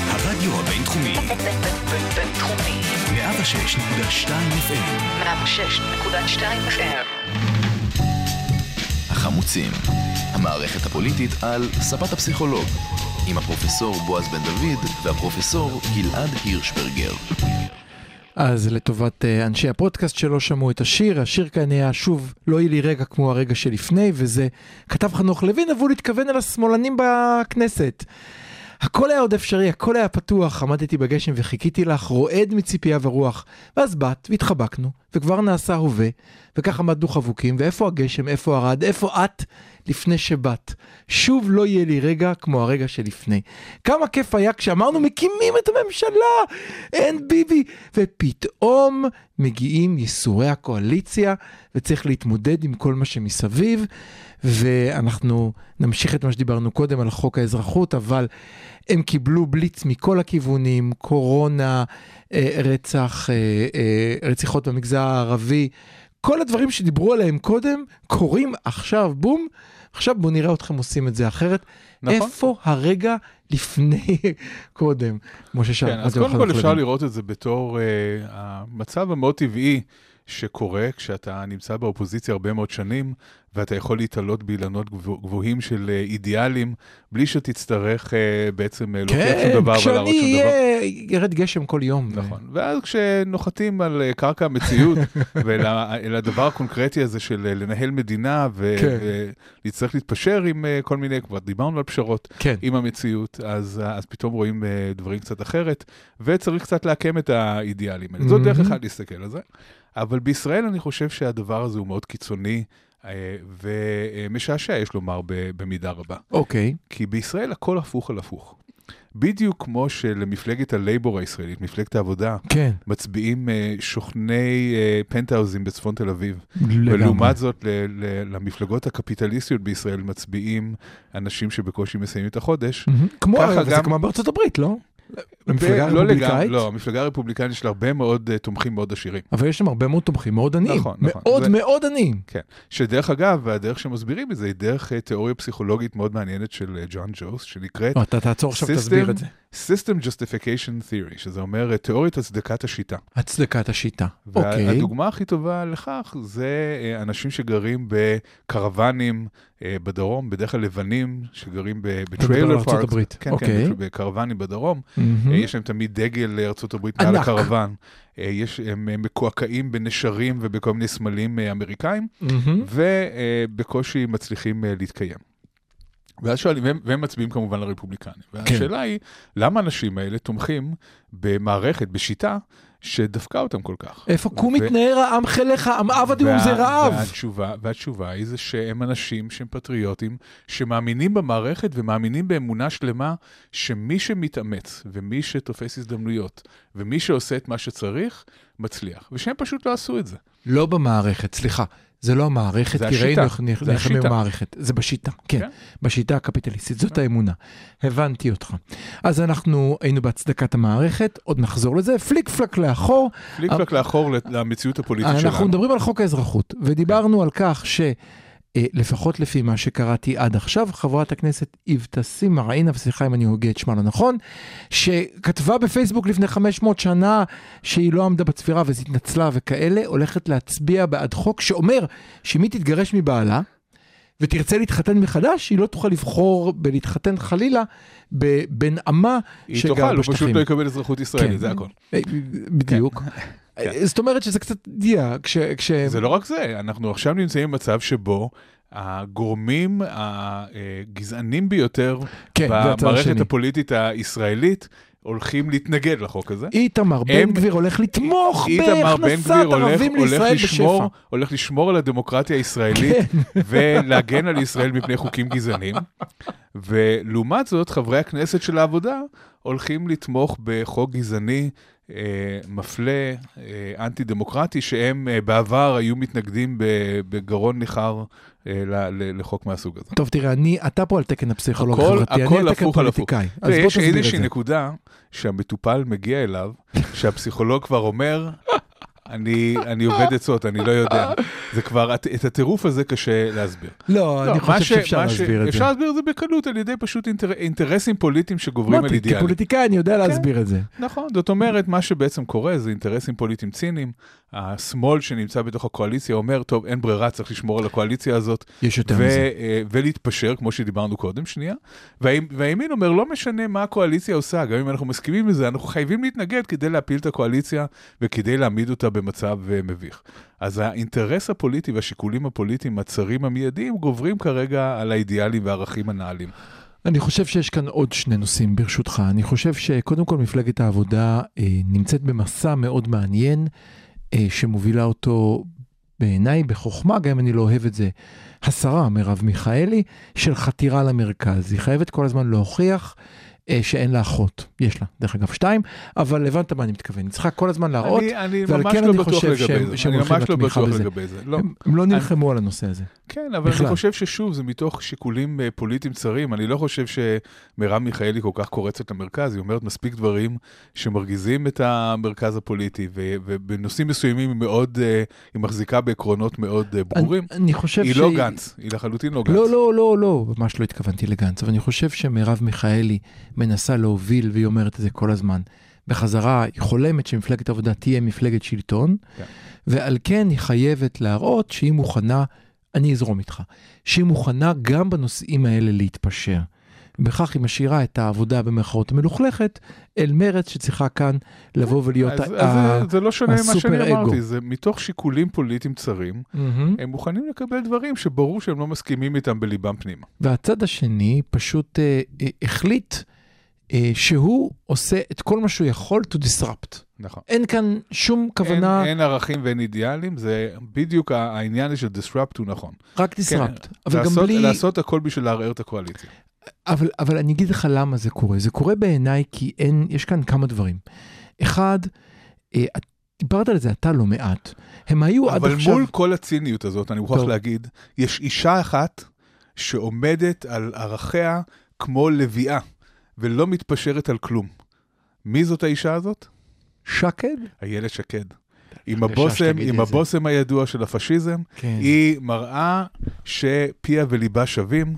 הרדיו הבינתחומי, בינתחומי. 106.2 FM, 106.2 FM. החמוצים, המערכת הפוליטית על ספת הפסיכולוג, עם הפרופסור בועז בן דוד והפרופסור גלעד הירשברגר. אז לטובת אה, אנשי הפודקאסט שלא שמעו את השיר, השיר כאן היה שוב לא יהיה לי רגע כמו הרגע שלפני, וזה כתב חנוך לוין, אבל הוא התכוון על השמאלנים בכנסת. הכל היה עוד אפשרי, הכל היה פתוח, עמדתי בגשם וחיכיתי לך, רועד מציפייה ורוח. ואז באת, והתחבקנו, וכבר נעשה הווה, וכך עמדנו חבוקים, ואיפה הגשם, איפה הרד, איפה את? לפני שבאת. שוב לא יהיה לי רגע כמו הרגע שלפני. כמה כיף היה כשאמרנו מקימים את הממשלה, אין ביבי, ופתאום מגיעים ייסורי הקואליציה, וצריך להתמודד עם כל מה שמסביב, ואנחנו נמשיך את מה שדיברנו קודם על חוק האזרחות, אבל הם קיבלו בליץ מכל הכיוונים, קורונה, אה, רצח, אה, אה, רציחות במגזר הערבי, כל הדברים שדיברו עליהם קודם קורים עכשיו, בום, עכשיו בואו נראה אתכם עושים את זה אחרת. נכון. איפה הרגע לפני [laughs] קודם? משה שאל. כן, אז קודם כל אפשר לראות את זה בתור uh, המצב המאוד טבעי שקורה כשאתה נמצא באופוזיציה הרבה מאוד שנים, ואתה יכול להתעלות באילנות גבוה- גבוהים של uh, אידיאלים, בלי שתצטרך uh, בעצם להוכיח כן, שום דבר ולהראות כשאני שום דבר. אהיה, ירד גשם כל יום. נכון, ואז כשנוחתים על אה, קרקע המציאות [laughs] ואל הדבר הקונקרטי הזה של אה, לנהל מדינה ו- כן. ולהצטרך להתפשר עם אה, כל מיני, כבר דיברנו על פשרות, כן. עם המציאות, אז, אז פתאום רואים אה, דברים קצת אחרת, וצריך קצת לעקם את האידיאלים האלה. זאת דרך מהמם. אחת להסתכל על זה, אבל בישראל אני חושב שהדבר הזה הוא מאוד קיצוני. אה, ומשעשע, יש לומר, במידה רבה. אוקיי. כי בישראל הכל הפוך על הפוך. בדיוק כמו שלמפלגת הלייבור הישראלית, מפלגת העבודה, כן. מצביעים אה, שוכני אה, פנטהאוזים בצפון תל אביב. לגמרי. ולעומת זאת, ל- ל- למפלגות הקפיטליסטיות בישראל מצביעים אנשים שבקושי מסיימים את החודש. מהמם. כמו, ככה זה גם- כמו בארצות הברית, לא? למפלגה ב- לא הרפובליקאית. לא, המפלגה הרפובליקנית יש לה הרבה מאוד אה, תומכים מאוד עשירים. אבל יש שם הרבה מאוד תומכים, מאוד עניים. נכון, נכון. מאוד מאוד עניים. כן. שדרך אגב, והדרך שמסבירים את זה היא דרך אה, תיאוריה פסיכולוגית מאוד מעניינת של אה, ג'ון ג'וס, שנקראת אתה תעצור עכשיו, תסביר את זה. System Justification Theory, שזה אומר תיאוריית הצדקת השיטה. הצדקת השיטה. אוקיי. והדוגמה הכי טובה לכך זה אנשים שגרים בקרוונים בדרום, בדרך כלל לבנים שגרים ב- מדבר על בטריילר ארצות פארק. הברית. כן, אוקיי. כן, בקרוונים בדרום. מהמם. אה, יש להם תמיד דגל ארצות הברית מעל. הקרוון. אה, יש, הם מקועקעים בנשרים ובכל מיני סמלים אה, אמריקאים, מהמם. ובקושי מצליחים להתקיים. ואז שואלים, והם, והם מצביעים כמובן לרפובליקנים. והשאלה היא, למה האנשים האלה תומכים במערכת, בשיטה, שדפקה אותם כל כך? איפה קום מתנער העם חיליך, עם עבדים זה רעב. והתשובה, והתשובה היא זה שהם אנשים שהם פטריוטים, שמאמינים במערכת ומאמינים באמונה שלמה שמי שמתאמץ ומי שתופס הזדמנויות ומי שעושה את מה שצריך, מצליח. ושהם פשוט לא עשו את זה. לא במערכת, סליחה. זה לא המערכת, זה כי ראינו איך נלחמים. במערכת. זה בשיטה, כן. כן. בשיטה הקפיטליסטית, זאת האמונה. הבנתי אותך. אז אנחנו היינו בהצדקת המערכת, עוד נחזור לזה, פליק פלק לאחור. פליק פלק לאחור למציאות הפוליטית שלנו. אנחנו מדברים על חוק האזרחות, ודיברנו על כך ש... אה, לפחות לפי מה שקראתי עד עכשיו, חברת הכנסת אבתסים מראעינה, וסליחה אם אני הוגה את שמה לא נכון, שכתבה בפייסבוק לפני 500 שנה שהיא לא עמדה בצפירה ואז התנצלה וכאלה, הולכת להצביע בעד חוק שאומר שאם היא תתגרש מבעלה ותרצה להתחתן מחדש, היא לא תוכל לבחור בלהתחתן חלילה בבן עמה היא שגר תוכל, הוא פשוט בשטחים. לא יקבל אזרחות ישראלית, כן. זה הכל. אה, בדיוק. כן. זאת אומרת שזה קצת דיה, כש... כש... זה לא רק זה, אנחנו עכשיו נמצאים במצב שבו הגורמים הגזענים ביותר כן, במערכת. הפוליטית הישראלית הולכים להתנגד לחוק הזה. איתמר בן גביר הולך לתמוך בהכנסת ערבים הולך, לישראל לשמור, בשפע. הולך לשמור על הדמוקרטיה הישראלית כן. ולהגן על ישראל מפני חוקים גזעניים. ולעומת זאת, חברי הכנסת של העבודה הולכים לתמוך בחוק גזעני מפלה, אה, אנטי דמוקרטי, שהם אה, בעבר היו מתנגדים בגרון ניחר אה, לחוק מהסוג הזה. טוב תראה, אני, אתה פה על תקן הפסיכולוג החברתי, אני על תקן. פוליטיקאי. אז בוא יש תסביר את איזושהי זה. נקודה שהמטופל מגיע אליו, שהפסיכולוג כבר אומר, אני, אני עובד עצות, אני לא יודע. זה כבר, את, את הטירוף הזה קשה להסביר. לא, אני מה חושב ש- שאפשר מה ש- להסביר את זה. אפשר להסביר את זה בקלות על ידי פשוט אינטר, אינטרסים פוליטיים שגוברים על אידיאלים. כפוליטיקאי אני יודע להסביר את זה. נכון, זאת אומרת, מה שבעצם קורה זה אינטרסים פוליטיים ציניים. השמאל שנמצא בתוך הקואליציה אומר, טוב, אין ברירה, צריך לשמור על הקואליציה הזאת. יש יותר ו- מזה. אה, ולהתפשר, כמו שדיברנו קודם, שנייה. והימ- והימין אומר, לא משנה מה הקואליציה עושה, גם אם אנחנו מסכימים לזה, אנחנו חייבים להתנגד כדי להפיל את הקואליציה וכדי להעמיד אותה במצב אה, מביך. אז האינטרס הפוליטי והשיקולים הפוליטיים הצרים המיידיים גוברים כרגע על האידיאלים והערכים הנעלים. אני חושב שיש כאן עוד שני נושאים ברשותך. אני חושב שקודם כל מפלגת העבודה אה, נמצאת במסע מאוד מעניין, שמובילה אותו בעיניי בחוכמה, גם אם אני לא אוהב את זה, השרה מרב מיכאלי, של חתירה למרכז. היא חייבת כל הזמן להוכיח אה, שאין לה אחות. יש לה, דרך אגב, שתיים, אבל הבנת מה אני מתכוון. היא צריכה כל הזמן להראות, אני, אני ועל כן לא אני חושב שהם-. שהם אני הולכים לא לתמיכה בטוח בזה. זה. לא. הם, הם לא נלחמו על הנושא הזה. כן, אבל בכלל. אני חושב ששוב, זה מתוך שיקולים אה, פוליטיים צרים. אני לא חושב שמרב מיכאלי כל כך קורצת למרכז, היא אומרת מספיק דברים שמרגיזים את המרכז הפוליטי, ו- ובנושאים מסוימים היא מאוד, אה, היא מחזיקה בעקרונות מאוד אה, ברורים. אני, אני חושב היא שהיא... לא גנץ, היא לחלוטין לא גנץ. לא, לא, לא, לא, ממש לא התכוונתי לגנץ, אבל אני חושב שמרב מיכאלי מנסה להוביל, והיא אומרת את זה כל הזמן. בחזרה, היא חולמת שמפלגת העבודה תהיה מפלגת שלטון, כן. ועל כן היא חייבת להראות שהיא מוכנה, אני אזרום איתך, שהיא מוכנה גם בנושאים האלה להתפשר. בכך היא משאירה את העבודה במרכאות המלוכלכת אל מרץ שצריכה כאן לבוא ולהיות אז, ה- אז זה, זה לא שונה ממה הסופר שאני אגו. אמרתי, זה מתוך שיקולים פוליטיים צרים. הם מוכנים לקבל דברים שברור שהם לא מסכימים איתם בליבם פנימה. והצד השני פשוט אה, אה, החליט שהוא עושה את כל מה שהוא יכול to disrupt. נכון. אין כאן שום כוונה, אין, אין ערכים ואין אידיאלים, זה בדיוק העניין של disrupt הוא נכון. רק disrupt. אבל גם לעשות, בלי... לעשות הכל בשביל לערער את הקואליציה. אבל, אבל אני אגיד לך למה זה קורה. זה קורה בעיניי כי אין, יש כאן כמה דברים. אחד, אה, דיברת על זה אתה לא מעט. הם היו עד אבל עכשיו... מול כל הציניות הזאת, אני מוכרח. להגיד, יש אישה אחת שעומדת על ערכיה כמו לביאה, ולא מתפשרת על כלום. מי זאת האישה הזאת? שקד? איילת שקד. עם הבושם, עם. הבושם הידוע של הפשיזם, כן. היא מראה שפיה וליבה שווים,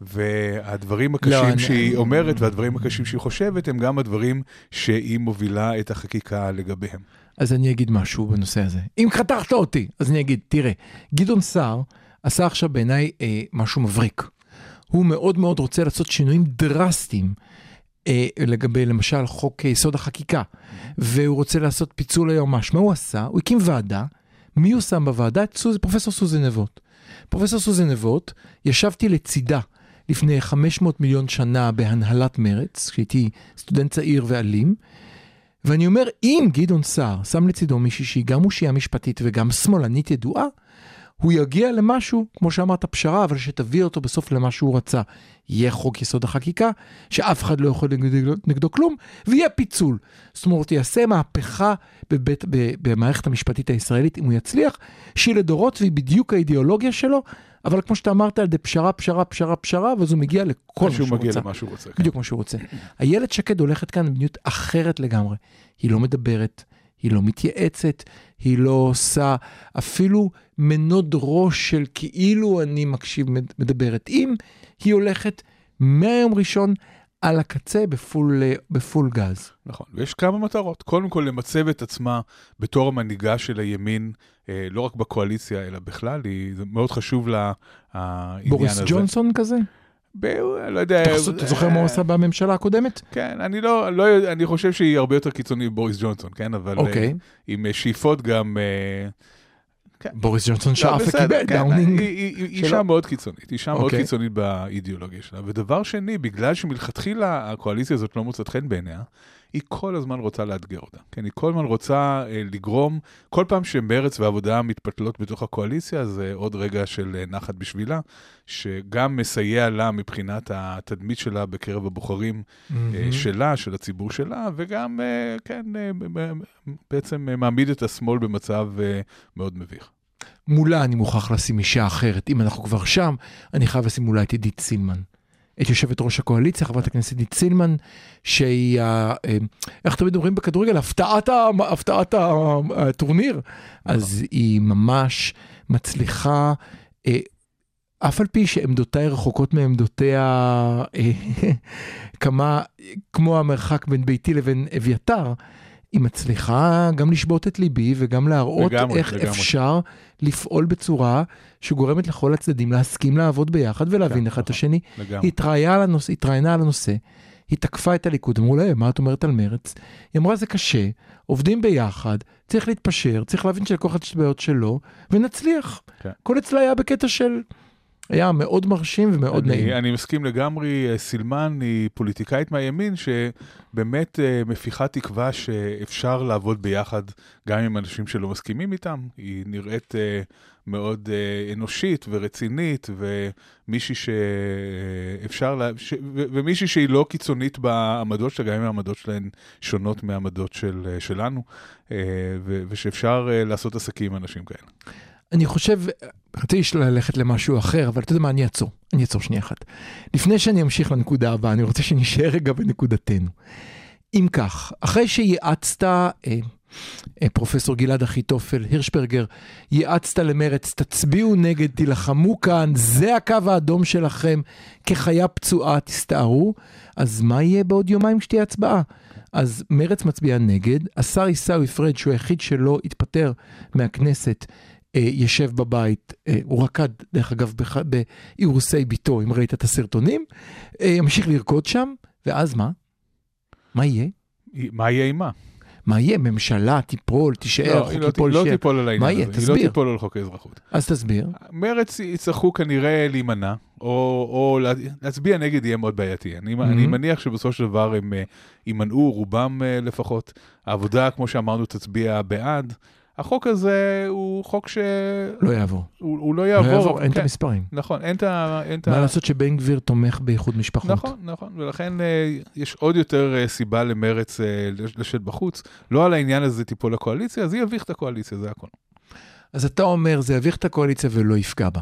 והדברים לא, הקשים אני- שהיא אני- אומרת והדברים הקשים שהיא חושבת, הם גם הדברים שהיא מובילה את החקיקה לגביהם. אז אני אגיד משהו בנושא הזה. אם חתכת אותי, אז אני אגיד, תראה, גדעון סער עשה עכשיו בעיניי אה, משהו מבריק. הוא מאוד מאוד רוצה לעשות שינויים דרסטיים אה, לגבי למשל חוק אה, יסוד החקיקה, והוא רוצה לעשות פיצול היועמ"ש. מה הוא עשה? הוא הקים ועדה, מי הוא שם בוועדה? את סוז, פרופסור סוזי נבות. פרופסור סוזי נבות, ישבתי לצידה לפני 500 מיליון שנה בהנהלת מרץ, כשהייתי סטודנט צעיר ואלים, ואני אומר, אם גדעון סער שם לצידו מישהי שהיא גם אושייה משפטית וגם שמאלנית ידועה, הוא יגיע למשהו, כמו שאמרת, פשרה, אבל שתביא אותו בסוף למה שהוא רצה. יהיה חוק יסוד החקיקה, שאף אחד לא יכול נגדו, נגדו כלום, ויהיה פיצול. זאת אומרת, יעשה מהפכה בבית, במערכת המשפטית הישראלית, אם הוא יצליח, שהיא לדורות והיא בדיוק האידיאולוגיה שלו, אבל כמו שאתה אמרת, על ידי פשרה, פשרה, פשרה, פשרה, ואז הוא מגיע לכל מה שהוא שהוא מגיע רוצה. למה שהוא רוצה. כן. בדיוק מה שהוא רוצה. איילת שקד הולכת כאן במדיניות אחרת לגמרי. היא לא מדברת, היא לא מתייעצת, היא לא עושה אפילו מנוד ראש של כאילו אני מקשיב, מד- מדברת. אם היא הולכת מהיום ראשון על הקצה בפול, בפול גז. נכון, ויש כמה מטרות. קודם כל, למצב את עצמה בתור המנהיגה של הימין, אה, לא רק בקואליציה, אלא בכלל, היא, זה מאוד חשוב לה, העניין בוריס הזה. ג'ונסון כזה? ב... לא יודע... אתה, זוכר מה הוא אה, עשה בממשלה הקודמת? כן, אני לא, לא יודע, אני חושב שהיא הרבה יותר קיצונית מבוריס ג'ונסון, כן? אבל אוקיי. אה, עם אה, שאיפות גם... אה, כן. בוריס ג'ונסון לא, שאף וקיבל כן, דאונינג. היא- היא- היא. אישה מאוד קיצונית, אישה מאוד. קיצונית באידיאולוגיה שלה. ודבר שני, בגלל שמלכתחילה הקואליציה הזאת לא מוצאת חן בעיניה, היא כל הזמן רוצה לאתגר אותה. כן, היא כל הזמן רוצה אה, לגרום, כל פעם שמרץ ועבודה מתפתלות בתוך הקואליציה, זה עוד רגע של אה, נחת בשבילה, שגם מסייע לה מבחינת התדמית שלה בקרב הבוחרים אה, מהמם. שלה, של הציבור שלה, וגם, אה, כן, אה, בעצם אה, מעמיד את השמאל במצב אה, מאוד מביך. מולה אני מוכרח לשים אישה אחרת. אם אנחנו כבר שם, אני חייב לשים מולה את עידית סילמן. את יושבת ראש הקואליציה, חברת הכנסת עידית סילמן, שהיא, אה, איך תמיד אומרים בכדורגל, הפתעת, הפתעת הטורניר. אז היא ממש מצליחה, אה, אף על פי שעמדותיי רחוקות מעמדותיה אה, [laughs] כמה, כמו המרחק בין ביתי לבין אביתר, היא מצליחה גם לשבות את ליבי וגם להראות לגמרי, איך לגמרי. אפשר לפעול בצורה שגורמת לכל הצדדים להסכים לעבוד ביחד ולהבין אחד את. השני. לגמרי. היא התראיינה על הנושא, היא תקפה את הליכוד, אמרו לה, "אה, מה את אומרת על מרץ? היא אמרה, זה קשה, עובדים ביחד, צריך להתפשר, צריך להבין שלכל אחד יש את הבעיות שלו, ונצליח. כן. הכל אצלה היה בקטע של... היה מאוד מרשים ומאוד אני, נעים. אני מסכים לגמרי, אה, סילמן היא פוליטיקאית מהימין שבאמת אה, מפיחה תקווה שאפשר לעבוד ביחד גם עם אנשים שלא מסכימים איתם. היא נראית אה, מאוד אנושית ורצינית, ומישהי שאפשר, לה, ש, ומישהי שהיא לא קיצונית בעמדות שלה, גם אם העמדות שלהן שונות מהעמדות של, שלנו, ושאפשר לעשות עסקים עם אנשים כאלה. אני חושב, רציתי ללכת למשהו אחר, אבל אתה יודע מה, אני אעצור, אני אעצור שנייה אחת. לפני שאני אמשיך לנקודה הבאה, אני רוצה שנשאר רגע בנקודתנו. אם כך, אחרי שייעצת, אה, אה, פרופסור גלעד אחיתופל, הירשברגר, ייעצת למרץ, תצביעו נגד, תילחמו כאן, זה הקו האדום שלכם, כחיה פצועה, תסתערו, אז מה יהיה בעוד יומיים כשתהיה הצבעה? אז מרץ מצביע נגד, השר עיסאווי פריג', שהוא היחיד שלא התפטר מהכנסת, ישב בבית, אה, הוא רקד, דרך אגב, בח- באירוסי ביתו, אם ראית את הסרטונים, אה, ימשיך לרקוד שם, ואז מה? מה יהיה? מה יהיה עם מה? מה יהיה? ממשלה תיפול, תישאר, לא, חוק לא, ייפול, לא. תיפול על העניין הזה, יהיה? היא לא תסביר. תיפול על חוק האזרחות. אז תסביר. מרץ יצטרכו כנראה להימנע, או, או לה- להצביע נגד יהיה מאוד בעייתי. אני, mm-hmm. אני מניח שבסופו של דבר הם אה, יימנעו, רובם אה, לפחות. העבודה, כמו שאמרנו, תצביע בעד. החוק הזה הוא חוק שהוא לא יעבור. הוא לא לא יעבור. יעבור, אין את כן, המספרים. נכון, אין את ה... אין את ה- מה לעשות שבן גביר תומך באיחוד משפחות? נכון, נכון, ולכן אה, יש עוד יותר אה, סיבה למרץ אה, לש- לשבת בחוץ. לא על העניין הזה תיפול הקואליציה, אז היא יביך את הקואליציה, זה הכול. אז אתה אומר, זה יביך את הקואליציה ולא יפגע בה.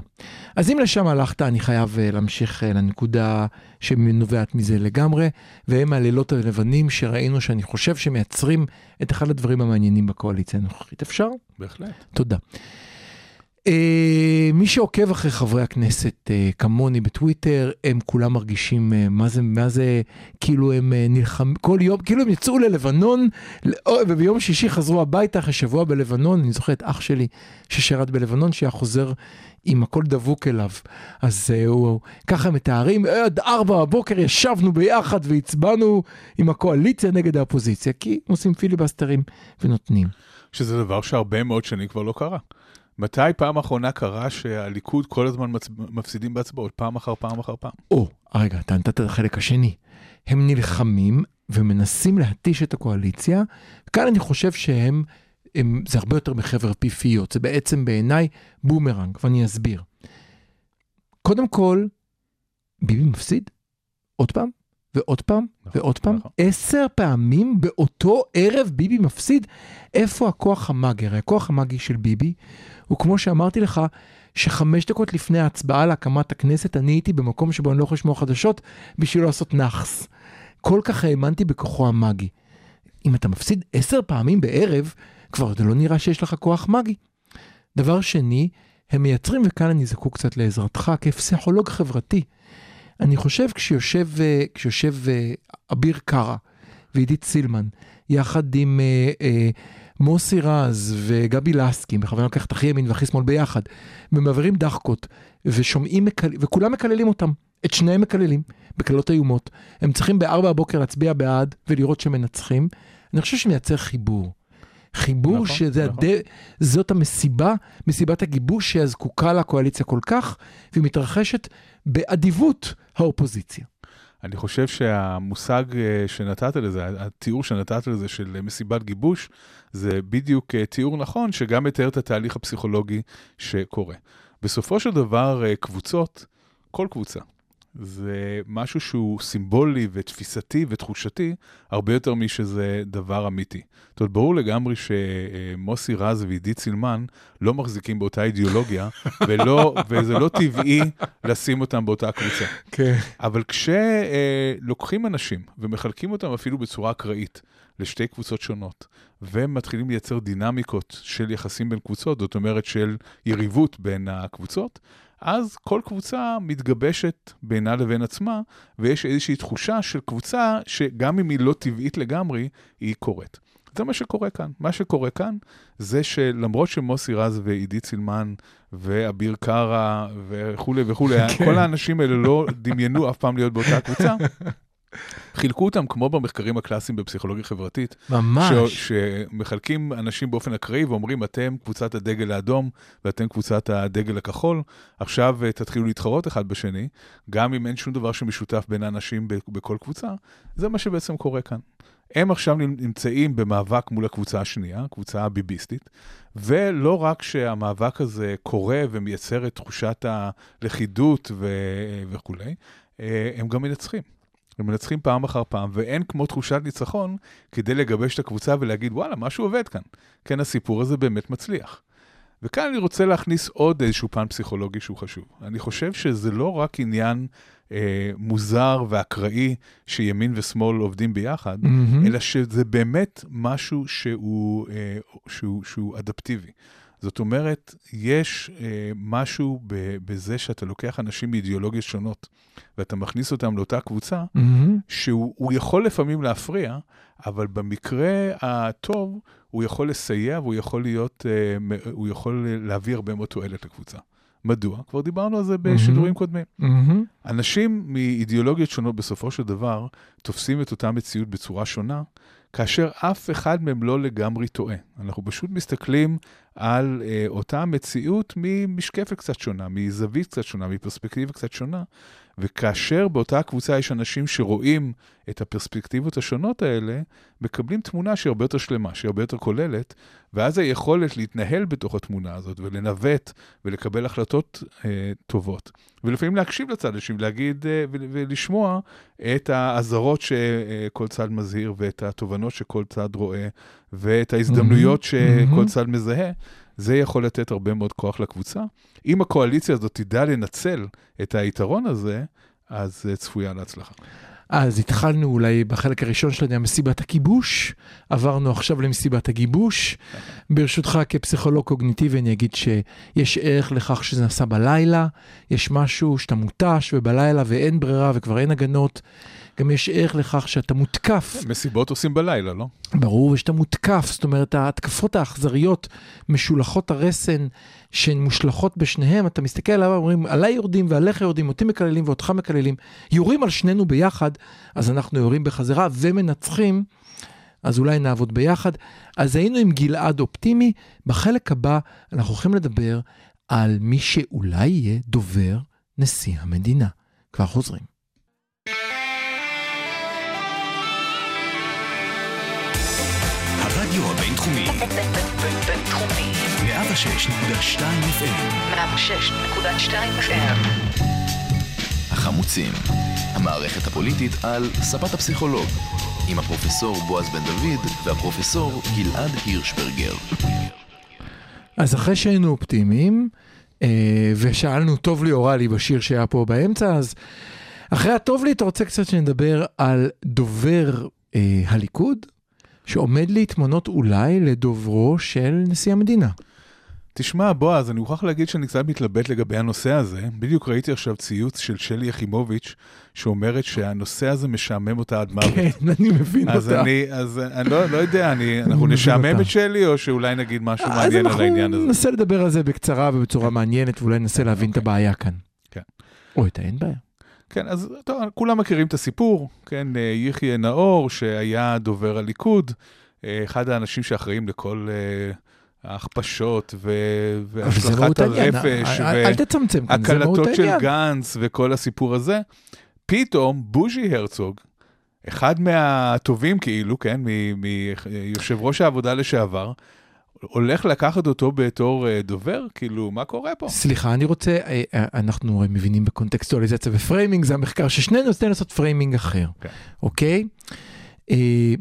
אז אם לשם הלכת, אני חייב אה, להמשיך אה, לנקודה שנובעת מזה לגמרי, והם הלילות הלבנים שראינו שאני חושב שמייצרים את אחד הדברים המעניינים בקואליציה הנוכחית. אפשר? בהחלט. תודה. Uh, מי שעוקב אחרי חברי הכנסת uh, כמוני בטוויטר, הם כולם מרגישים uh, מה זה, מה זה, כאילו הם uh, נלחמים, כל יום, כאילו הם יצאו ללבנון, וביום שישי חזרו הביתה אחרי שבוע בלבנון, אני זוכר את אח שלי ששירת בלבנון, שהיה חוזר עם הכל דבוק אליו. אז uh, הוא, ככה הם מתארים, עד ארבע בבוקר ישבנו ביחד והצבענו עם הקואליציה נגד האופוזיציה, כי עושים פיליבסטרים ונותנים. שזה דבר שהרבה מאוד שנים כבר לא קרה. מתי פעם אחרונה קרה שהליכוד כל הזמן מצ... מפסידים בהצבעות, פעם אחר פעם אחר פעם? או, רגע, אתה נתת את החלק השני. הם נלחמים ומנסים להתיש את הקואליציה. כאן אני חושב שהם, הם, זה הרבה יותר מחרב פיפיות, זה בעצם בעיניי בומרנג, ואני אסביר. קודם כל, ביבי מפסיד, עוד פעם, ועוד פעם, נכון, ועוד פעם, נכון. עשר פעמים באותו ערב ביבי מפסיד. איפה הכוח המאגי? הרי הכוח המאגי של ביבי הוא כמו שאמרתי לך, שחמש דקות לפני ההצבעה להקמת הכנסת, אני הייתי במקום שבו אני לא יכול לשמוע חדשות בשביל לא לעשות נאחס. כל כך האמנתי בכוחו המאגי. אם אתה מפסיד עשר פעמים בערב, כבר זה לא נראה שיש לך כוח מאגי. דבר שני, הם מייצרים, וכאן אני זקוק קצת לעזרתך, כפסיכולוג חברתי. אני חושב כשיושב, אה, כשיושב אה, אביר קארה ועידית סילמן, יחד עם אה, אה, מוסי רז וגבי לסקי, בכוונה לוקח הכי ימין והכי שמאל ביחד, ומעבירים דחקות, ושומעים, מקל... וכולם מקללים אותם. את שניהם מקללים, בקללות איומות. הם צריכים בארבע בבוקר להצביע בעד ולראות שהם מנצחים. אני חושב שמייצר חיבור. חיבור נכון, שזה נכון. הד... זאת המסיבה, מסיבת הגיבוש שהזקוקה לקואליציה כל כך, והיא מתרחשת באדיבות האופוזיציה. אני חושב שהמושג אה, שנתת לזה, התיאור שנתת לזה של מסיבת גיבוש, זה בדיוק אה, תיאור נכון שגם מתאר את התהליך הפסיכולוגי שקורה. בסופו של דבר, אה, קבוצות, כל קבוצה, זה משהו שהוא סימבולי ותפיסתי ותחושתי הרבה יותר משזה דבר אמיתי. זאת אומרת, ברור לגמרי שמוסי רז ועידית סילמן לא מחזיקים באותה אידיאולוגיה, [laughs] ולא, וזה לא טבעי לשים אותם באותה קבוצה. כן. אבל כשלוקחים אנשים ומחלקים אותם אפילו בצורה אקראית לשתי קבוצות שונות, ומתחילים לייצר דינמיקות של יחסים בין קבוצות, זאת אומרת של יריבות בין הקבוצות, אז כל קבוצה מתגבשת בינה לבין עצמה, ויש איזושהי תחושה של קבוצה שגם אם היא לא טבעית לגמרי, היא קורית. זה מה שקורה כאן. מה שקורה כאן זה שלמרות שמוסי רז ועידית סילמן ואביר קארה וכולי וכולי, [laughs] כל האנשים האלה לא דמיינו אף פעם להיות באותה קבוצה, חילקו אותם כמו במחקרים הקלאסיים בפסיכולוגיה חברתית, ממש. ש, שמחלקים אנשים באופן אקראי ואומרים, אתם קבוצת הדגל האדום ואתם קבוצת הדגל הכחול, עכשיו אה, תתחילו להתחרות אחד בשני, גם אם אין שום דבר שמשותף בין האנשים בכל קבוצה, זה מה שבעצם קורה כאן. הם עכשיו נמצאים במאבק מול הקבוצה השנייה, הקבוצה הביביסטית, ולא רק שהמאבק הזה קורה ומייצר את תחושת הלכידות ו- וכולי, אה, הם גם מנצחים. הם מנצחים פעם אחר פעם, ואין כמו תחושת ניצחון כדי לגבש את הקבוצה ולהגיד, וואלה, משהו עובד כאן. כן, הסיפור הזה באמת מצליח. וכאן אני רוצה להכניס עוד איזשהו פן פסיכולוגי שהוא חשוב. אני חושב שזה לא רק עניין אה, מוזר ואקראי שימין ושמאל עובדים ביחד, מהמם. אלא שזה באמת משהו שהוא, אה, שהוא, שהוא אדפטיבי. זאת אומרת, יש אה, משהו ב, בזה שאתה לוקח אנשים מאידיאולוגיות שונות ואתה מכניס אותם לאותה קבוצה, מהמם. שהוא הוא יכול לפעמים להפריע, אבל במקרה הטוב הוא יכול לסייע והוא יכול להיות, אה, הוא יכול להביא הרבה מאוד תועלת לקבוצה. מדוע? כבר דיברנו על זה בשידורים קודמים. מהמם. אנשים מאידיאולוגיות שונות בסופו של דבר תופסים את אותה מציאות בצורה שונה, כאשר אף אחד מהם לא לגמרי טועה. אנחנו פשוט מסתכלים על אה, אותה מציאות ממשקפת קצת שונה, מזווית קצת שונה, מפרספקטיבה קצת שונה, וכאשר באותה קבוצה יש אנשים שרואים את הפרספקטיבות השונות האלה, מקבלים תמונה שהיא הרבה יותר שלמה, שהיא הרבה יותר כוללת, ואז היכולת להתנהל בתוך התמונה הזאת ולנווט ולקבל החלטות אה, טובות. ולפעמים להקשיב לצד השני, להגיד אה, ולשמוע את האזהרות שכל צד מזהיר ואת התובנות שכל צד רואה ואת ההזדמנויות מהמם, שכל. צד מזהה. זה יכול לתת הרבה מאוד כוח לקבוצה. אם הקואליציה הזאת תדע לנצל את היתרון הזה, אז צפויה להצלחה. אז התחלנו אולי בחלק הראשון שלנו מסיבת הכיבוש, עברנו עכשיו למסיבת הגיבוש. ברשותך כפסיכולוג קוגניטיבי אני אגיד שיש ערך לכך שזה נעשה בלילה, יש משהו שאתה מותש ובלילה ואין ברירה וכבר אין הגנות. גם יש ערך לכך שאתה מותקף, מסיבות עושים בלילה, לא? ברור, ושאתה מותקף, זאת אומרת ההתקפות האכזריות, משולחות הרסן, שהן מושלכות בשניהם, אתה מסתכל עליו ואומרים, עליי יורדים ועליך יורדים, אותי מקללים ואותך מקללים, יורים על שנינו ביחד, אז אנחנו יורים בחזרה ומנצחים, אז אולי נעבוד ביחד. אז היינו עם גלעד אופטימי, בחלק הבא אנחנו הולכים לדבר על מי שאולי יהיה דובר נשיא המדינה. כבר חוזרים. בינתחומי. 106.2 FM, 106.2 FM. החמוצים, המערכת הפוליטית על ספת הפסיכולוג, עם הפרופסור בועז בן דוד והפרופסור גלעד הירשברגר. אז אחרי שהיינו אופטימיים, אה, ושאלנו טוב לי אורלי בשיר שהיה פה באמצע, אז אחרי הטוב לי אתה רוצה קצת שנדבר על דובר אה, הליכוד, שעומד להתמנות אולי לדוברו של נשיא המדינה. תשמע, בועז, אני מוכרח להגיד שאני קצת מתלבט לגבי הנושא הזה. בדיוק ראיתי עכשיו ציוץ של שלי יחימוביץ', שאומרת שהנושא הזה משעמם אותה עד מוות. כן, אני מבין אז אותה. אני, אז אני לא, לא יודע, אני, אנחנו נשעמם אותה. את שלי, או שאולי נגיד משהו אז מעניין על אנחנו העניין הזה. ננסה לדבר על זה בקצרה ובצורה מעניינת, ואולי ננסה להבין את אוקיי. הבעיה כאן. כן. או את האין בעיה. כן, אז טוב, כולם מכירים את הסיפור, כן, אה, יחיא נאור, שהיה דובר הליכוד, אה, אחד האנשים שאחראים לכל אה, ההכפשות ו- והשלכת העניין, הרפש, והקלטות של. גנץ וכל הסיפור הזה. פתאום בוז'י הרצוג, אחד מהטובים כאילו, כן, מיושב ראש העבודה לשעבר, הולך לקחת אותו בתור אה, דובר? כאילו, מה קורה פה? סליחה, אני רוצה, אה, אה, אנחנו מבינים בקונטקסטואליזציה ו framing, זה המחקר ששנינו רוצים לעשות framing אחר, כן. אוקיי? אה,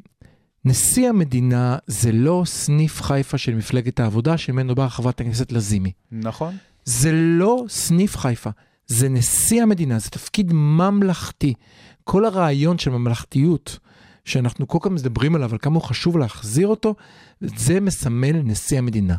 נשיא המדינה זה לא סניף חיפה של מפלגת העבודה, שממנו באה חברת הכנסת לזימי. נכון? זה לא סניף חיפה, זה נשיא המדינה, זה תפקיד ממלכתי. כל הרעיון של ממלכתיות, שאנחנו כל כך מדברים עליו, על כמה הוא חשוב להחזיר אותו, זה מסמל נשיא המדינה.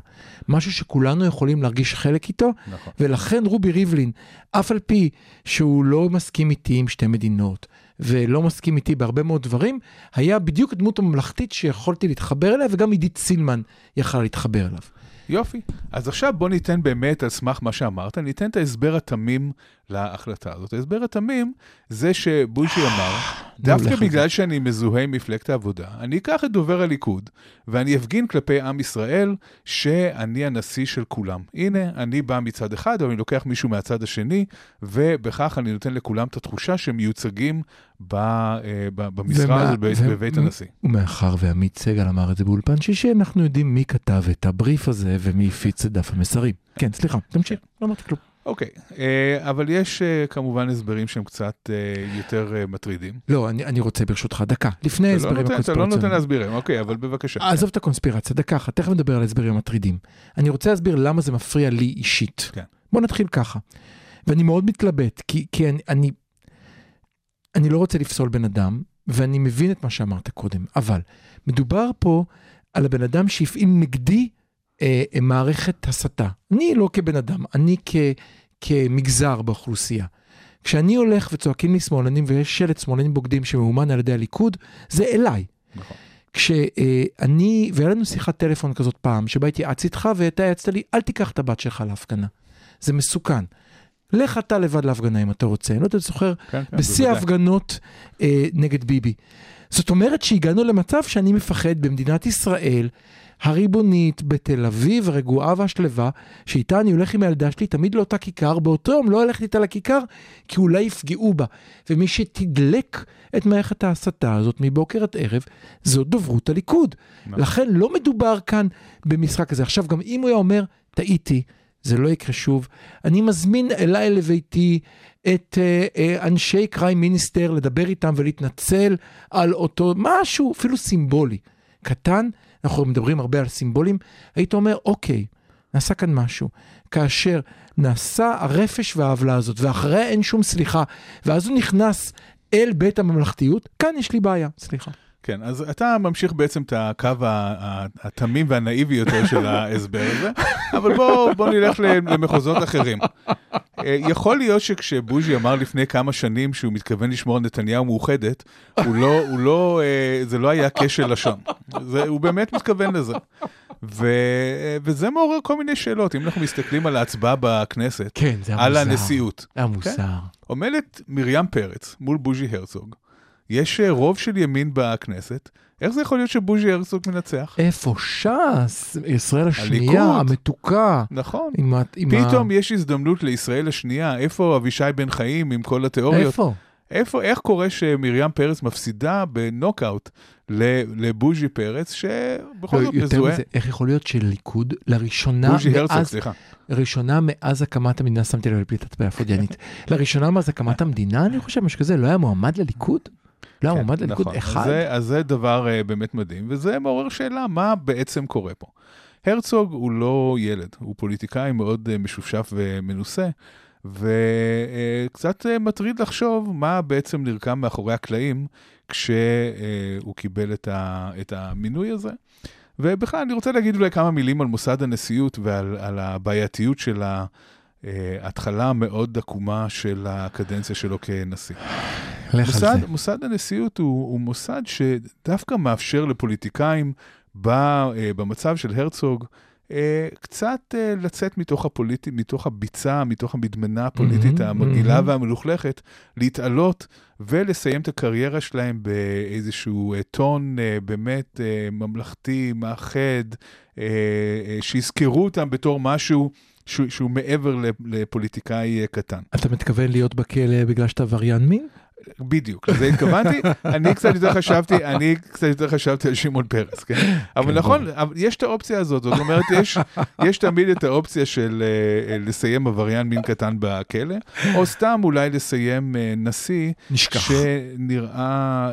משהו שכולנו יכולים להרגיש חלק איתו, נכון. ולכן רובי ריבלין, אף על פי שהוא לא מסכים איתי עם שתי מדינות, ולא מסכים איתי בהרבה מאוד דברים, היה בדיוק הדמות הממלכתית שיכולתי להתחבר אליה, וגם עידית סילמן יכלה להתחבר אליו. יופי. אז עכשיו בוא ניתן באמת, על סמך מה שאמרת, ניתן את ההסבר התמים להחלטה הזאת. ההסבר התמים זה שבוז'י אמר, דווקא הולך בגלל שאני מזוהה עם מפלגת העבודה, אני אקח את דובר הליכוד ואני אפגין כלפי עם ישראל שאני הנשיא של כולם. הנה, אני בא מצד אחד, אבל אני לוקח מישהו מהצד השני, ובכך אני נותן לכולם את התחושה שהם מיוצגים ב, אה, ב, במשרה ומה- הזאת בבית, ו- בבית הנשיא. ומאחר ועמית סגל אמר את זה באולפן שישי, אנחנו יודעים מי כתב את הבריף הזה ומי הפיץ את דף המסרים. כן, סליחה, תמשיך, לא אמרתי כלום. אוקיי, אה, אבל יש אה, כמובן הסברים שהם קצת אה, יותר אה, מטרידים. לא, אני, אני רוצה ברשותך דקה, לפני לא ההסברים נותן- אתה לא. נותן להסבירים, אוקיי, אבל בבקשה. עזוב את הקונספירציה, דקה אחת, תכף נדבר על ההסברים המטרידים. אני רוצה להסביר למה זה מפריע לי אישית. כן. בוא נתחיל ככה. ואני מאוד מתלבט, כי, כי אני, אני, אני לא רוצה לפסול בן אדם, ואני מבין את מה שאמרת קודם, אבל מדובר פה על הבן אדם שהפעיל נגדי מערכת הסתה. אני לא כבן אדם, אני כ, כמגזר באוכלוסייה. כשאני הולך וצועקים לי שמאלנים ויש שלט שמאלנים בוגדים שמאומן על ידי הליכוד, זה אליי. נכון. כשאני, והיה לנו שיחת טלפון כזאת פעם, שבה התייעצתי איתך ואתה יעצת לי, אל תיקח את הבת שלך להפגנה. זה מסוכן. לך אתה לבד להפגנה אם אתה רוצה. אני לא יודע, אתה זוכר, כן, כן, בשיא. ההפגנות אה, נגד ביבי. זאת אומרת שהגענו למצב שאני מפחד במדינת ישראל, הריבונית, בתל אביב, הרגועה והשלווה, שאיתה אני הולך עם הילדה שלי תמיד לאותה כיכר, באותו יום לא הולכת איתה לכיכר, כי אולי יפגעו בה. ומי שתדלק את מערכת ההסתה הזאת מבוקר עד ערב, זו דוברות הליכוד. נכון. לכן לא מדובר כאן במשחק כזה. עכשיו, גם אם הוא היה אומר, טעיתי, זה לא יקרה שוב, אני מזמין אליי לביתי את אה, אה, אנשי קריים מיניסטר לדבר איתם ולהתנצל על אותו משהו, אפילו סימבולי. קטן, אנחנו מדברים הרבה על סימבולים, היית אומר, אוקיי, נעשה כאן משהו. כאשר נעשה הרפש והעוולה הזאת, ואחריה אין שום סליחה, ואז הוא נכנס אל בית הממלכתיות, כאן יש לי בעיה, סליחה. כן, אז אתה ממשיך בעצם את הקו התמים והנאיבי יותר של ההסבר הזה, אבל בוא, בוא נלך למחוזות אחרים. אה, יכול להיות שכשבוז'י אמר לפני כמה שנים שהוא מתכוון לשמור על נתניהו מאוחדת, הוא לא, הוא לא, אה, זה לא היה כשל לשון. זה, הוא באמת מתכוון לזה. ו, וזה מעורר כל מיני שאלות. אם אנחנו מסתכלים על ההצבעה בכנסת, כן, זה על מוזר. הנשיאות, היה מוזר. עומדת מרים פרץ מול בוז'י הרצוג, יש אה, רוב של ימין בכנסת, איך זה יכול להיות שבוז'י הרצוג מנצח? איפה ש"ס? ישראל השנייה, הליכוד. המתוקה. נכון. עם ה... עם ה- פתאום יש הזדמנות לישראל השנייה, איפה אבישי בן חיים עם כל התיאוריות? איפה? איפה, איך קורה שמרים פרץ מפסידה בנוקאוט לבוז'י פרץ, שבכל לא, זאת יותר מזוהה? מזה, איך יכול להיות שליכוד לראשונה בוז'י הרצוג, מאז, סליחה. לראשונה מאז הקמת המדינה, שמתי לב לפליטת פה הפודיאנית, לראשונה מאז הקמת המדינה, אני חושב, משהו כזה, לא היה מועמד לליכוד? לא כן, מועמד לליכוד נכון. אחד? אז זה, דבר uh, באמת מדהים, וזה מעורר שאלה, מה בעצם קורה פה. הרצוג הוא לא ילד, הוא פוליטיקאי מאוד uh, משופשף ומנוסה, וקצת uh, מטריד לחשוב מה בעצם נרקם מאחורי הקלעים כשהוא קיבל את, ה, את המינוי הזה. ובכלל, אני רוצה להגיד אולי כמה מילים על מוסד הנשיאות ועל על הבעייתיות של ההתחלה המאוד עקומה של הקדנציה שלו כנשיא. מוסד. מוסד הנשיאות הוא, הוא מוסד שדווקא מאפשר לפוליטיקאים ב, אה, במצב של הרצוג אה, קצת אה, לצאת מתוך, הפוליט... מתוך הביצה, מתוך המדמנה הפוליטית מהמם, המגעילה מהמם. והמלוכלכת, להתעלות ולסיים את הקריירה שלהם באיזשהו אה, טון אה, באמת אה, ממלכתי, מאחד, אה, אה, שיזכרו אותם בתור משהו שהוא, שהוא מעבר לפ- לפוליטיקאי קטן. אתה מתכוון להיות בכלא בגלל שאתה עבריין מין? בדיוק, לזה התכוונתי. אני קצת יותר חשבתי, אני קצת יותר חשבתי על שמעון פרס, כן? אבל כן, נכון, אבל יש את האופציה הזאת, זאת אומרת, יש, יש תמיד את האופציה של אה, אה, לסיים עבריין מין קטן בכלא, או סתם אולי לסיים אה, נשיא, נשכח. שנראה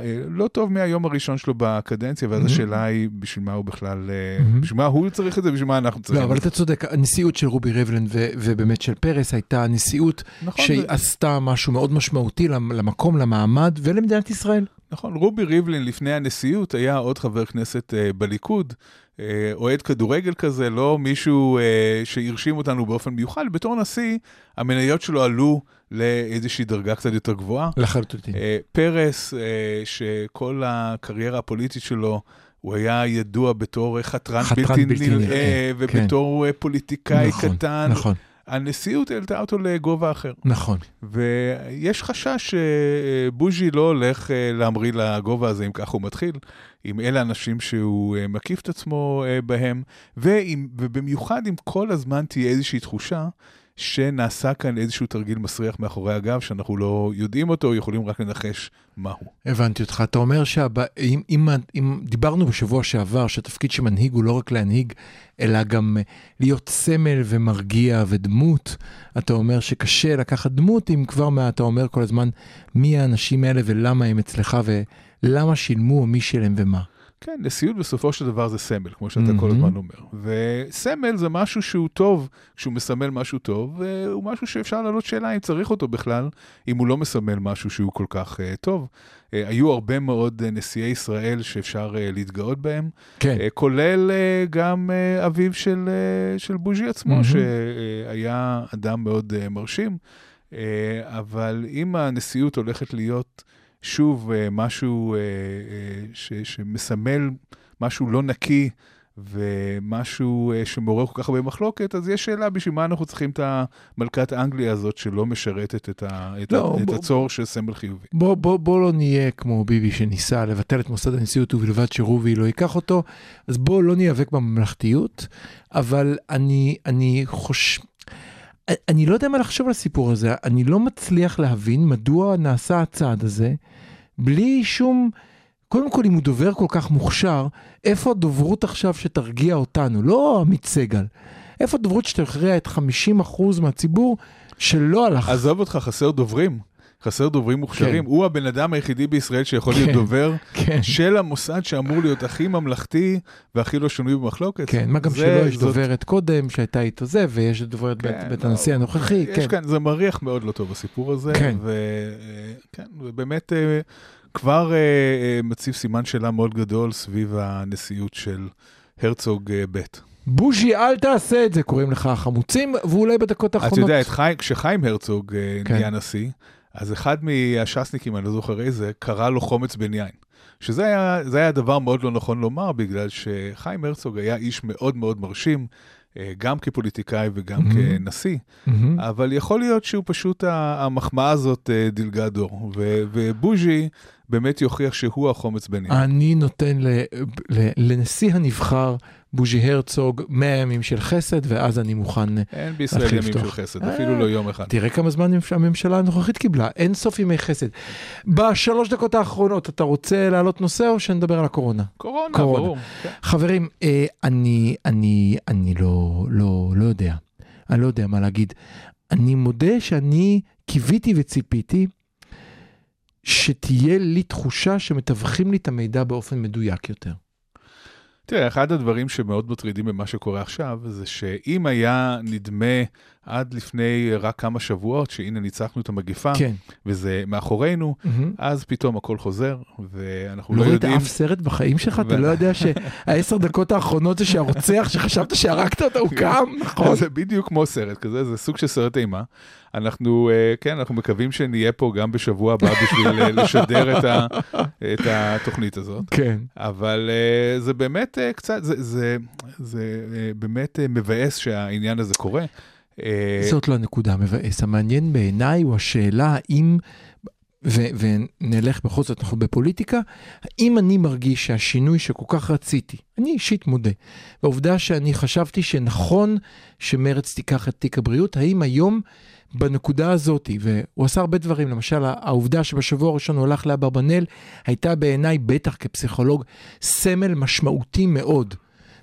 אה, לא טוב מהיום הראשון שלו בקדנציה, ואז Mhm. השאלה היא, בשביל מה הוא בכלל, Mhm. בשביל מה הוא צריך את זה, בשביל מה אנחנו צריכים לא, אבל. אתה צודק, הנשיאות של רובי ריבלין ובאמת של פרס הייתה נשיאות נכון, שהיא ו- עשתה משהו מאוד משמעותי למ- למעמד ולמדינת ישראל. נכון, רובי ריבלין לפני הנשיאות היה עוד חבר כנסת אה, בליכוד, אה, אוהד כדורגל כזה, לא מישהו אה, שהרשים אותנו באופן מיוחד. בתור נשיא, המניות שלו עלו לאיזושהי דרגה קצת יותר גבוהה. לחלוטין. אה, פרס, אה, שכל הקריירה הפוליטית שלו, הוא היה ידוע בתור חתרן חתרן בלתי בלתי נראה, נראה, ובתור אה, פוליטיקאי נכון, קטן. נכון, הנשיאות העלתה אותו לגובה אחר. נכון. ויש חשש שבוז'י לא הולך אה, להמריא לגובה הזה אם ככה הוא מתחיל, אם אלה אנשים שהוא אה, מקיף את עצמו אה, בהם, ואם, ובמיוחד אם כל הזמן תהיה איזושהי תחושה שנעשה כאן איזשהו תרגיל מסריח מאחורי הגב, שאנחנו לא יודעים אותו, יכולים רק לנחש מהו. הבנתי אותך. אתה אומר שאם אם, דיברנו בשבוע שעבר שהתפקיד שמנהיג הוא לא רק להנהיג, אלא גם אה, להיות סמל ומרגיע ודמות, אתה אומר שקשה לקחת דמות אם כבר מה, אתה אומר כל הזמן מי האנשים האלה ולמה הם אצלך ולמה שילמו או מי שילם ומה. כן, נשיאות בסופו של דבר זה סמל, כמו שאתה מהמם. כל הזמן אומר. וסמל זה משהו שהוא טוב, כשהוא מסמל משהו טוב, והוא משהו שאפשר להעלות שאלה אם צריך אותו בכלל, אם הוא לא מסמל משהו שהוא כל כך uh, טוב. Uh, היו הרבה מאוד uh, נשיאי ישראל שאפשר uh, להתגאות בהם, כן, uh, כולל uh, גם uh, אביו של, uh, של בוז'י עצמו, מהמם. שהיה אדם מאוד uh, מרשים. Uh, אבל אם הנשיאות הולכת להיות שוב אה, משהו אה, אה, ש, שמסמל משהו לא נקי ומשהו שמעורר כל כך הרבה מחלוקת, אז יש שאלה בשביל מה אנחנו צריכים את המלכת אנגליה הזאת שלא משרתת את, ה, את, לא, ה, את בוא- הצורך של סמל חיובי. בוא, בוא, בוא לא נהיה כמו ביבי שניסה לבטל את מוסד הנשיאות ובלבד שרובי לא ייקח אותו, אז בוא לא ניאבק בממלכתיות, אבל אני, אני חושב... אני לא יודע מה לחשוב על הסיפור הזה, אני לא מצליח להבין מדוע נעשה הצעד הזה בלי שום... קודם כל, אם הוא דובר כל כך מוכשר, איפה הדוברות עכשיו שתרגיע אותנו? לא עמית סגל. איפה הדוברות שתכריע את 50% מהציבור שלא הלך? עזוב אותך, חסר דוברים. חסר דוברים מוכשרים. כן. הוא הבן אדם היחידי בישראל שיכול להיות כן. דובר [laughs] כן. של המוסד שאמור להיות הכי ממלכתי והכי לא שנוי במחלוקת. כן, מה גם זה- שלא יש זאת- דוברת קודם שהייתה איתו זה, ויש דוברת בית, כן, בית לא, הנשיא הנוכחי, יש כן. כאן, זה מריח מאוד לא טוב הסיפור הזה. כן. וכן, ובאמת אה, כבר אה, אה, מציב סימן שאלה מאוד גדול סביב הנשיאות של הרצוג אה, ב'. בוז'י, אל תעשה את זה, קוראים לך החמוצים, ואולי בדקות אתה האחרונות... יודע, את חי... כשחיים הרצוג אה, כן. נהיה נשיא, אז אחד מהש"סניקים, אני לא זוכר איזה, קרא לו חומץ בן יין. שזה היה, זה היה דבר מאוד לא נכון לומר, בגלל שחיים הרצוג היה איש מאוד מאוד מרשים, אה, גם כפוליטיקאי וגם Mhm. כנשיא, מהמם. אבל יכול להיות שהוא פשוט, המחמאה הזאת אה, דילגה דור, ו- ובוז'י באמת יוכיח שהוא החומץ יין. אני נותן ל- ל- לנשיא הנבחר, בוז'י הרצוג, 100 ימים של חסד, ואז אני מוכן... אין בישראל להתחיל ימים לפתוח. של חסד, אה, אפילו לא יום אחד. תראה כמה זמן הממשלה הנוכחית קיבלה, אין סוף ימי חסד. בשלוש דקות האחרונות, אתה רוצה להעלות נושא או שנדבר על הקורונה? קורונה, קורונה. ברור. כן. חברים, אה, אני, אני, אני לא, לא, לא יודע. אני לא יודע מה להגיד. אני מודה שאני קיוויתי וציפיתי שתהיה לי תחושה שמתווכים לי את המידע באופן מדויק יותר. תראה, אחד הדברים שמאוד מטרידים במה שקורה עכשיו, זה שאם היה נדמה עד לפני רק כמה שבועות, שהנה ניצחנו את המגיפה, כן. וזה מאחורינו, מהמם. אז פתאום הכל חוזר, ואנחנו לא לא ראית יודעים... אף סרט בחיים שלך? אתה לא יודע שהעשר דקות האחרונות זה שהרוצח שחשבת שהרגת אותו הוא קם, [laughs] נכון? זה בדיוק כמו סרט כזה, זה סוג של סרט אימה. אנחנו, אה, כן, אנחנו מקווים שנהיה פה גם בשבוע הבא בשביל אה, לשדר את, ה, [laughs] את התוכנית הזאת. כן. אבל אה, זה באמת קצת, זה, זה, זה באמת מבאס שהעניין הזה קורה. אה, זאת לא הנקודה המבאס. המעניין בעיניי הוא השאלה האם, ונלך בכל זאת, אנחנו בפוליטיקה, האם אני מרגיש שהשינוי שכל כך רציתי, אני אישית מודה, והעובדה שאני חשבתי שנכון שמרץ תיקח את תיק הבריאות, האם היום בנקודה הזאת, והוא עשה הרבה דברים, למשל העובדה שבשבוע הראשון הוא הלך לאברבנאל, הייתה בעיניי, בטח כפסיכולוג, סמל משמעותי מאוד.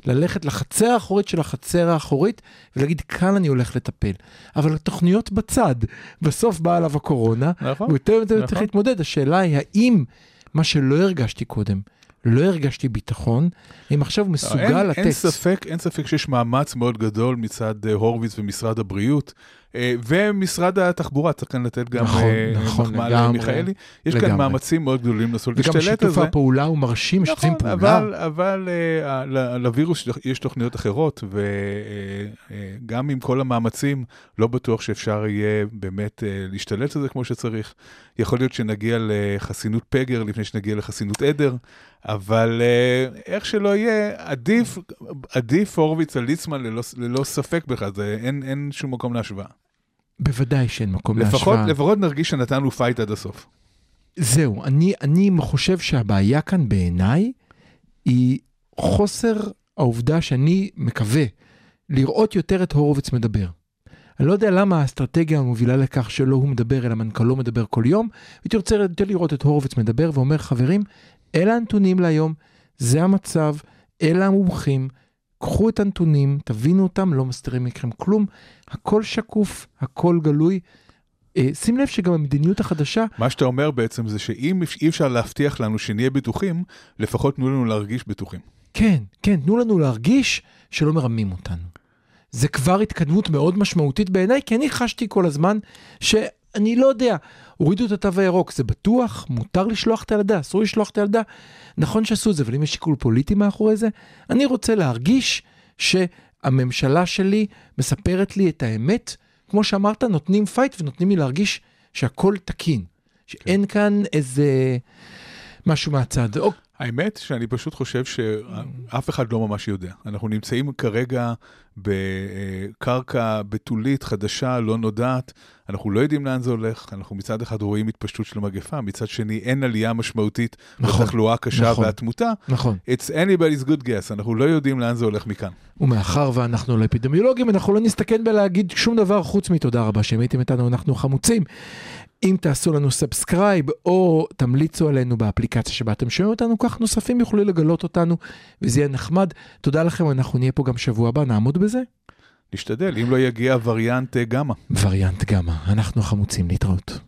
ללכת לחצר האחורית של החצר האחורית ולהגיד, כאן אני הולך לטפל. אבל התוכניות בצד, בסוף באה עליו הקורונה, נכון. הוא יותר יותר נכון. צריך להתמודד. השאלה היא, האם מה שלא הרגשתי קודם, לא הרגשתי ביטחון, האם עכשיו הוא מסוגל אין, לתת... אין ספק, אין ספק שיש מאמץ מאוד גדול מצד אה, הורוביץ ומשרד הבריאות ומשרד התחבורה, צריך כאן לתת גם נכון, אה, נכון, מחמאה למיכאלי. יש לגמרי. כאן מאמצים מאוד גדולים לנסות וגם להשתלט על שיתוף זה. הפעולה הוא מרשים, משתפים נכון, פעולה. אבל, אבל ל- לווירוס יש תוכניות אחרות, וגם עם כל המאמצים, לא בטוח שאפשר יהיה באמת להשתלט על זה כמו שצריך. יכול להיות שנגיע לחסינות פגר לפני שנגיע לחסינות עדר, אבל איך שלא יהיה, עדיף, עדיף הורוביץ על ליצמן ללא, ללא ספק בכלל, זה, אין, אין שום מקום להשוואה. בוודאי שאין מקום להשוואה. לפחות נרגיש שנתנו פייט עד הסוף. זהו, אני, אני חושב שהבעיה כאן בעיניי היא חוסר העובדה שאני מקווה לראות יותר את הורוביץ מדבר. אני לא יודע למה האסטרטגיה מובילה לכך שלא הוא מדבר אלא מנכ"לו מדבר כל יום. הייתי רוצה יותר לראות את הורוביץ מדבר ואומר חברים, אלה הנתונים להיום, זה המצב, אלה המומחים, קחו את הנתונים, תבינו אותם, לא מסתירים מכם כלום, הכל שקוף, הכל גלוי. אה, שים לב שגם המדיניות החדשה מה שאתה אומר בעצם זה שאם אי אפשר להבטיח לנו שנהיה בטוחים, לפחות תנו לנו להרגיש בטוחים. כן, כן, תנו לנו להרגיש שלא מרמים אותנו. זה כבר התקדמות מאוד משמעותית בעיניי, כי אני חשתי כל הזמן שאני לא יודע, הורידו את התו הירוק, זה בטוח, מותר לשלוח את הילדה, אסור לשלוח את הילדה. נכון שעשו את זה, אבל אם יש שיקול פוליטי מאחורי זה, אני רוצה להרגיש שהממשלה שלי מספרת לי את האמת, כמו שאמרת, נותנים פייט ונותנים לי להרגיש שהכל תקין, שאין כאן איזה משהו מהצד. האמת שאני פשוט חושב שאף אחד לא ממש יודע. אנחנו נמצאים כרגע בקרקע בתולית, חדשה, לא נודעת. אנחנו לא יודעים לאן זה הולך. אנחנו מצד אחד רואים התפשטות של המגפה, מצד שני אין עלייה משמעותית נכון, בתחלואה הקשה נכון. והתמותה. נכון. It's anybody's good guess, אנחנו לא יודעים לאן זה הולך מכאן. ומאחר ואנחנו לא אפידמיולוגים, אנחנו לא נסתכן בלהגיד שום דבר חוץ מתודה רבה שהייתם איתנו, אנחנו חמוצים. אם תעשו לנו subscribe או תמליצו עלינו באפליקציה שבה אתם שומעים אותנו, כך נוספים יוכלו לגלות אותנו וזה יהיה נחמד. תודה לכם, אנחנו נהיה פה גם שבוע הבא, נעמוד בזה. נשתדל, אם לא יגיע וריאנט אה, גמא. וריאנט גמא, אנחנו חמוצים, להתראות.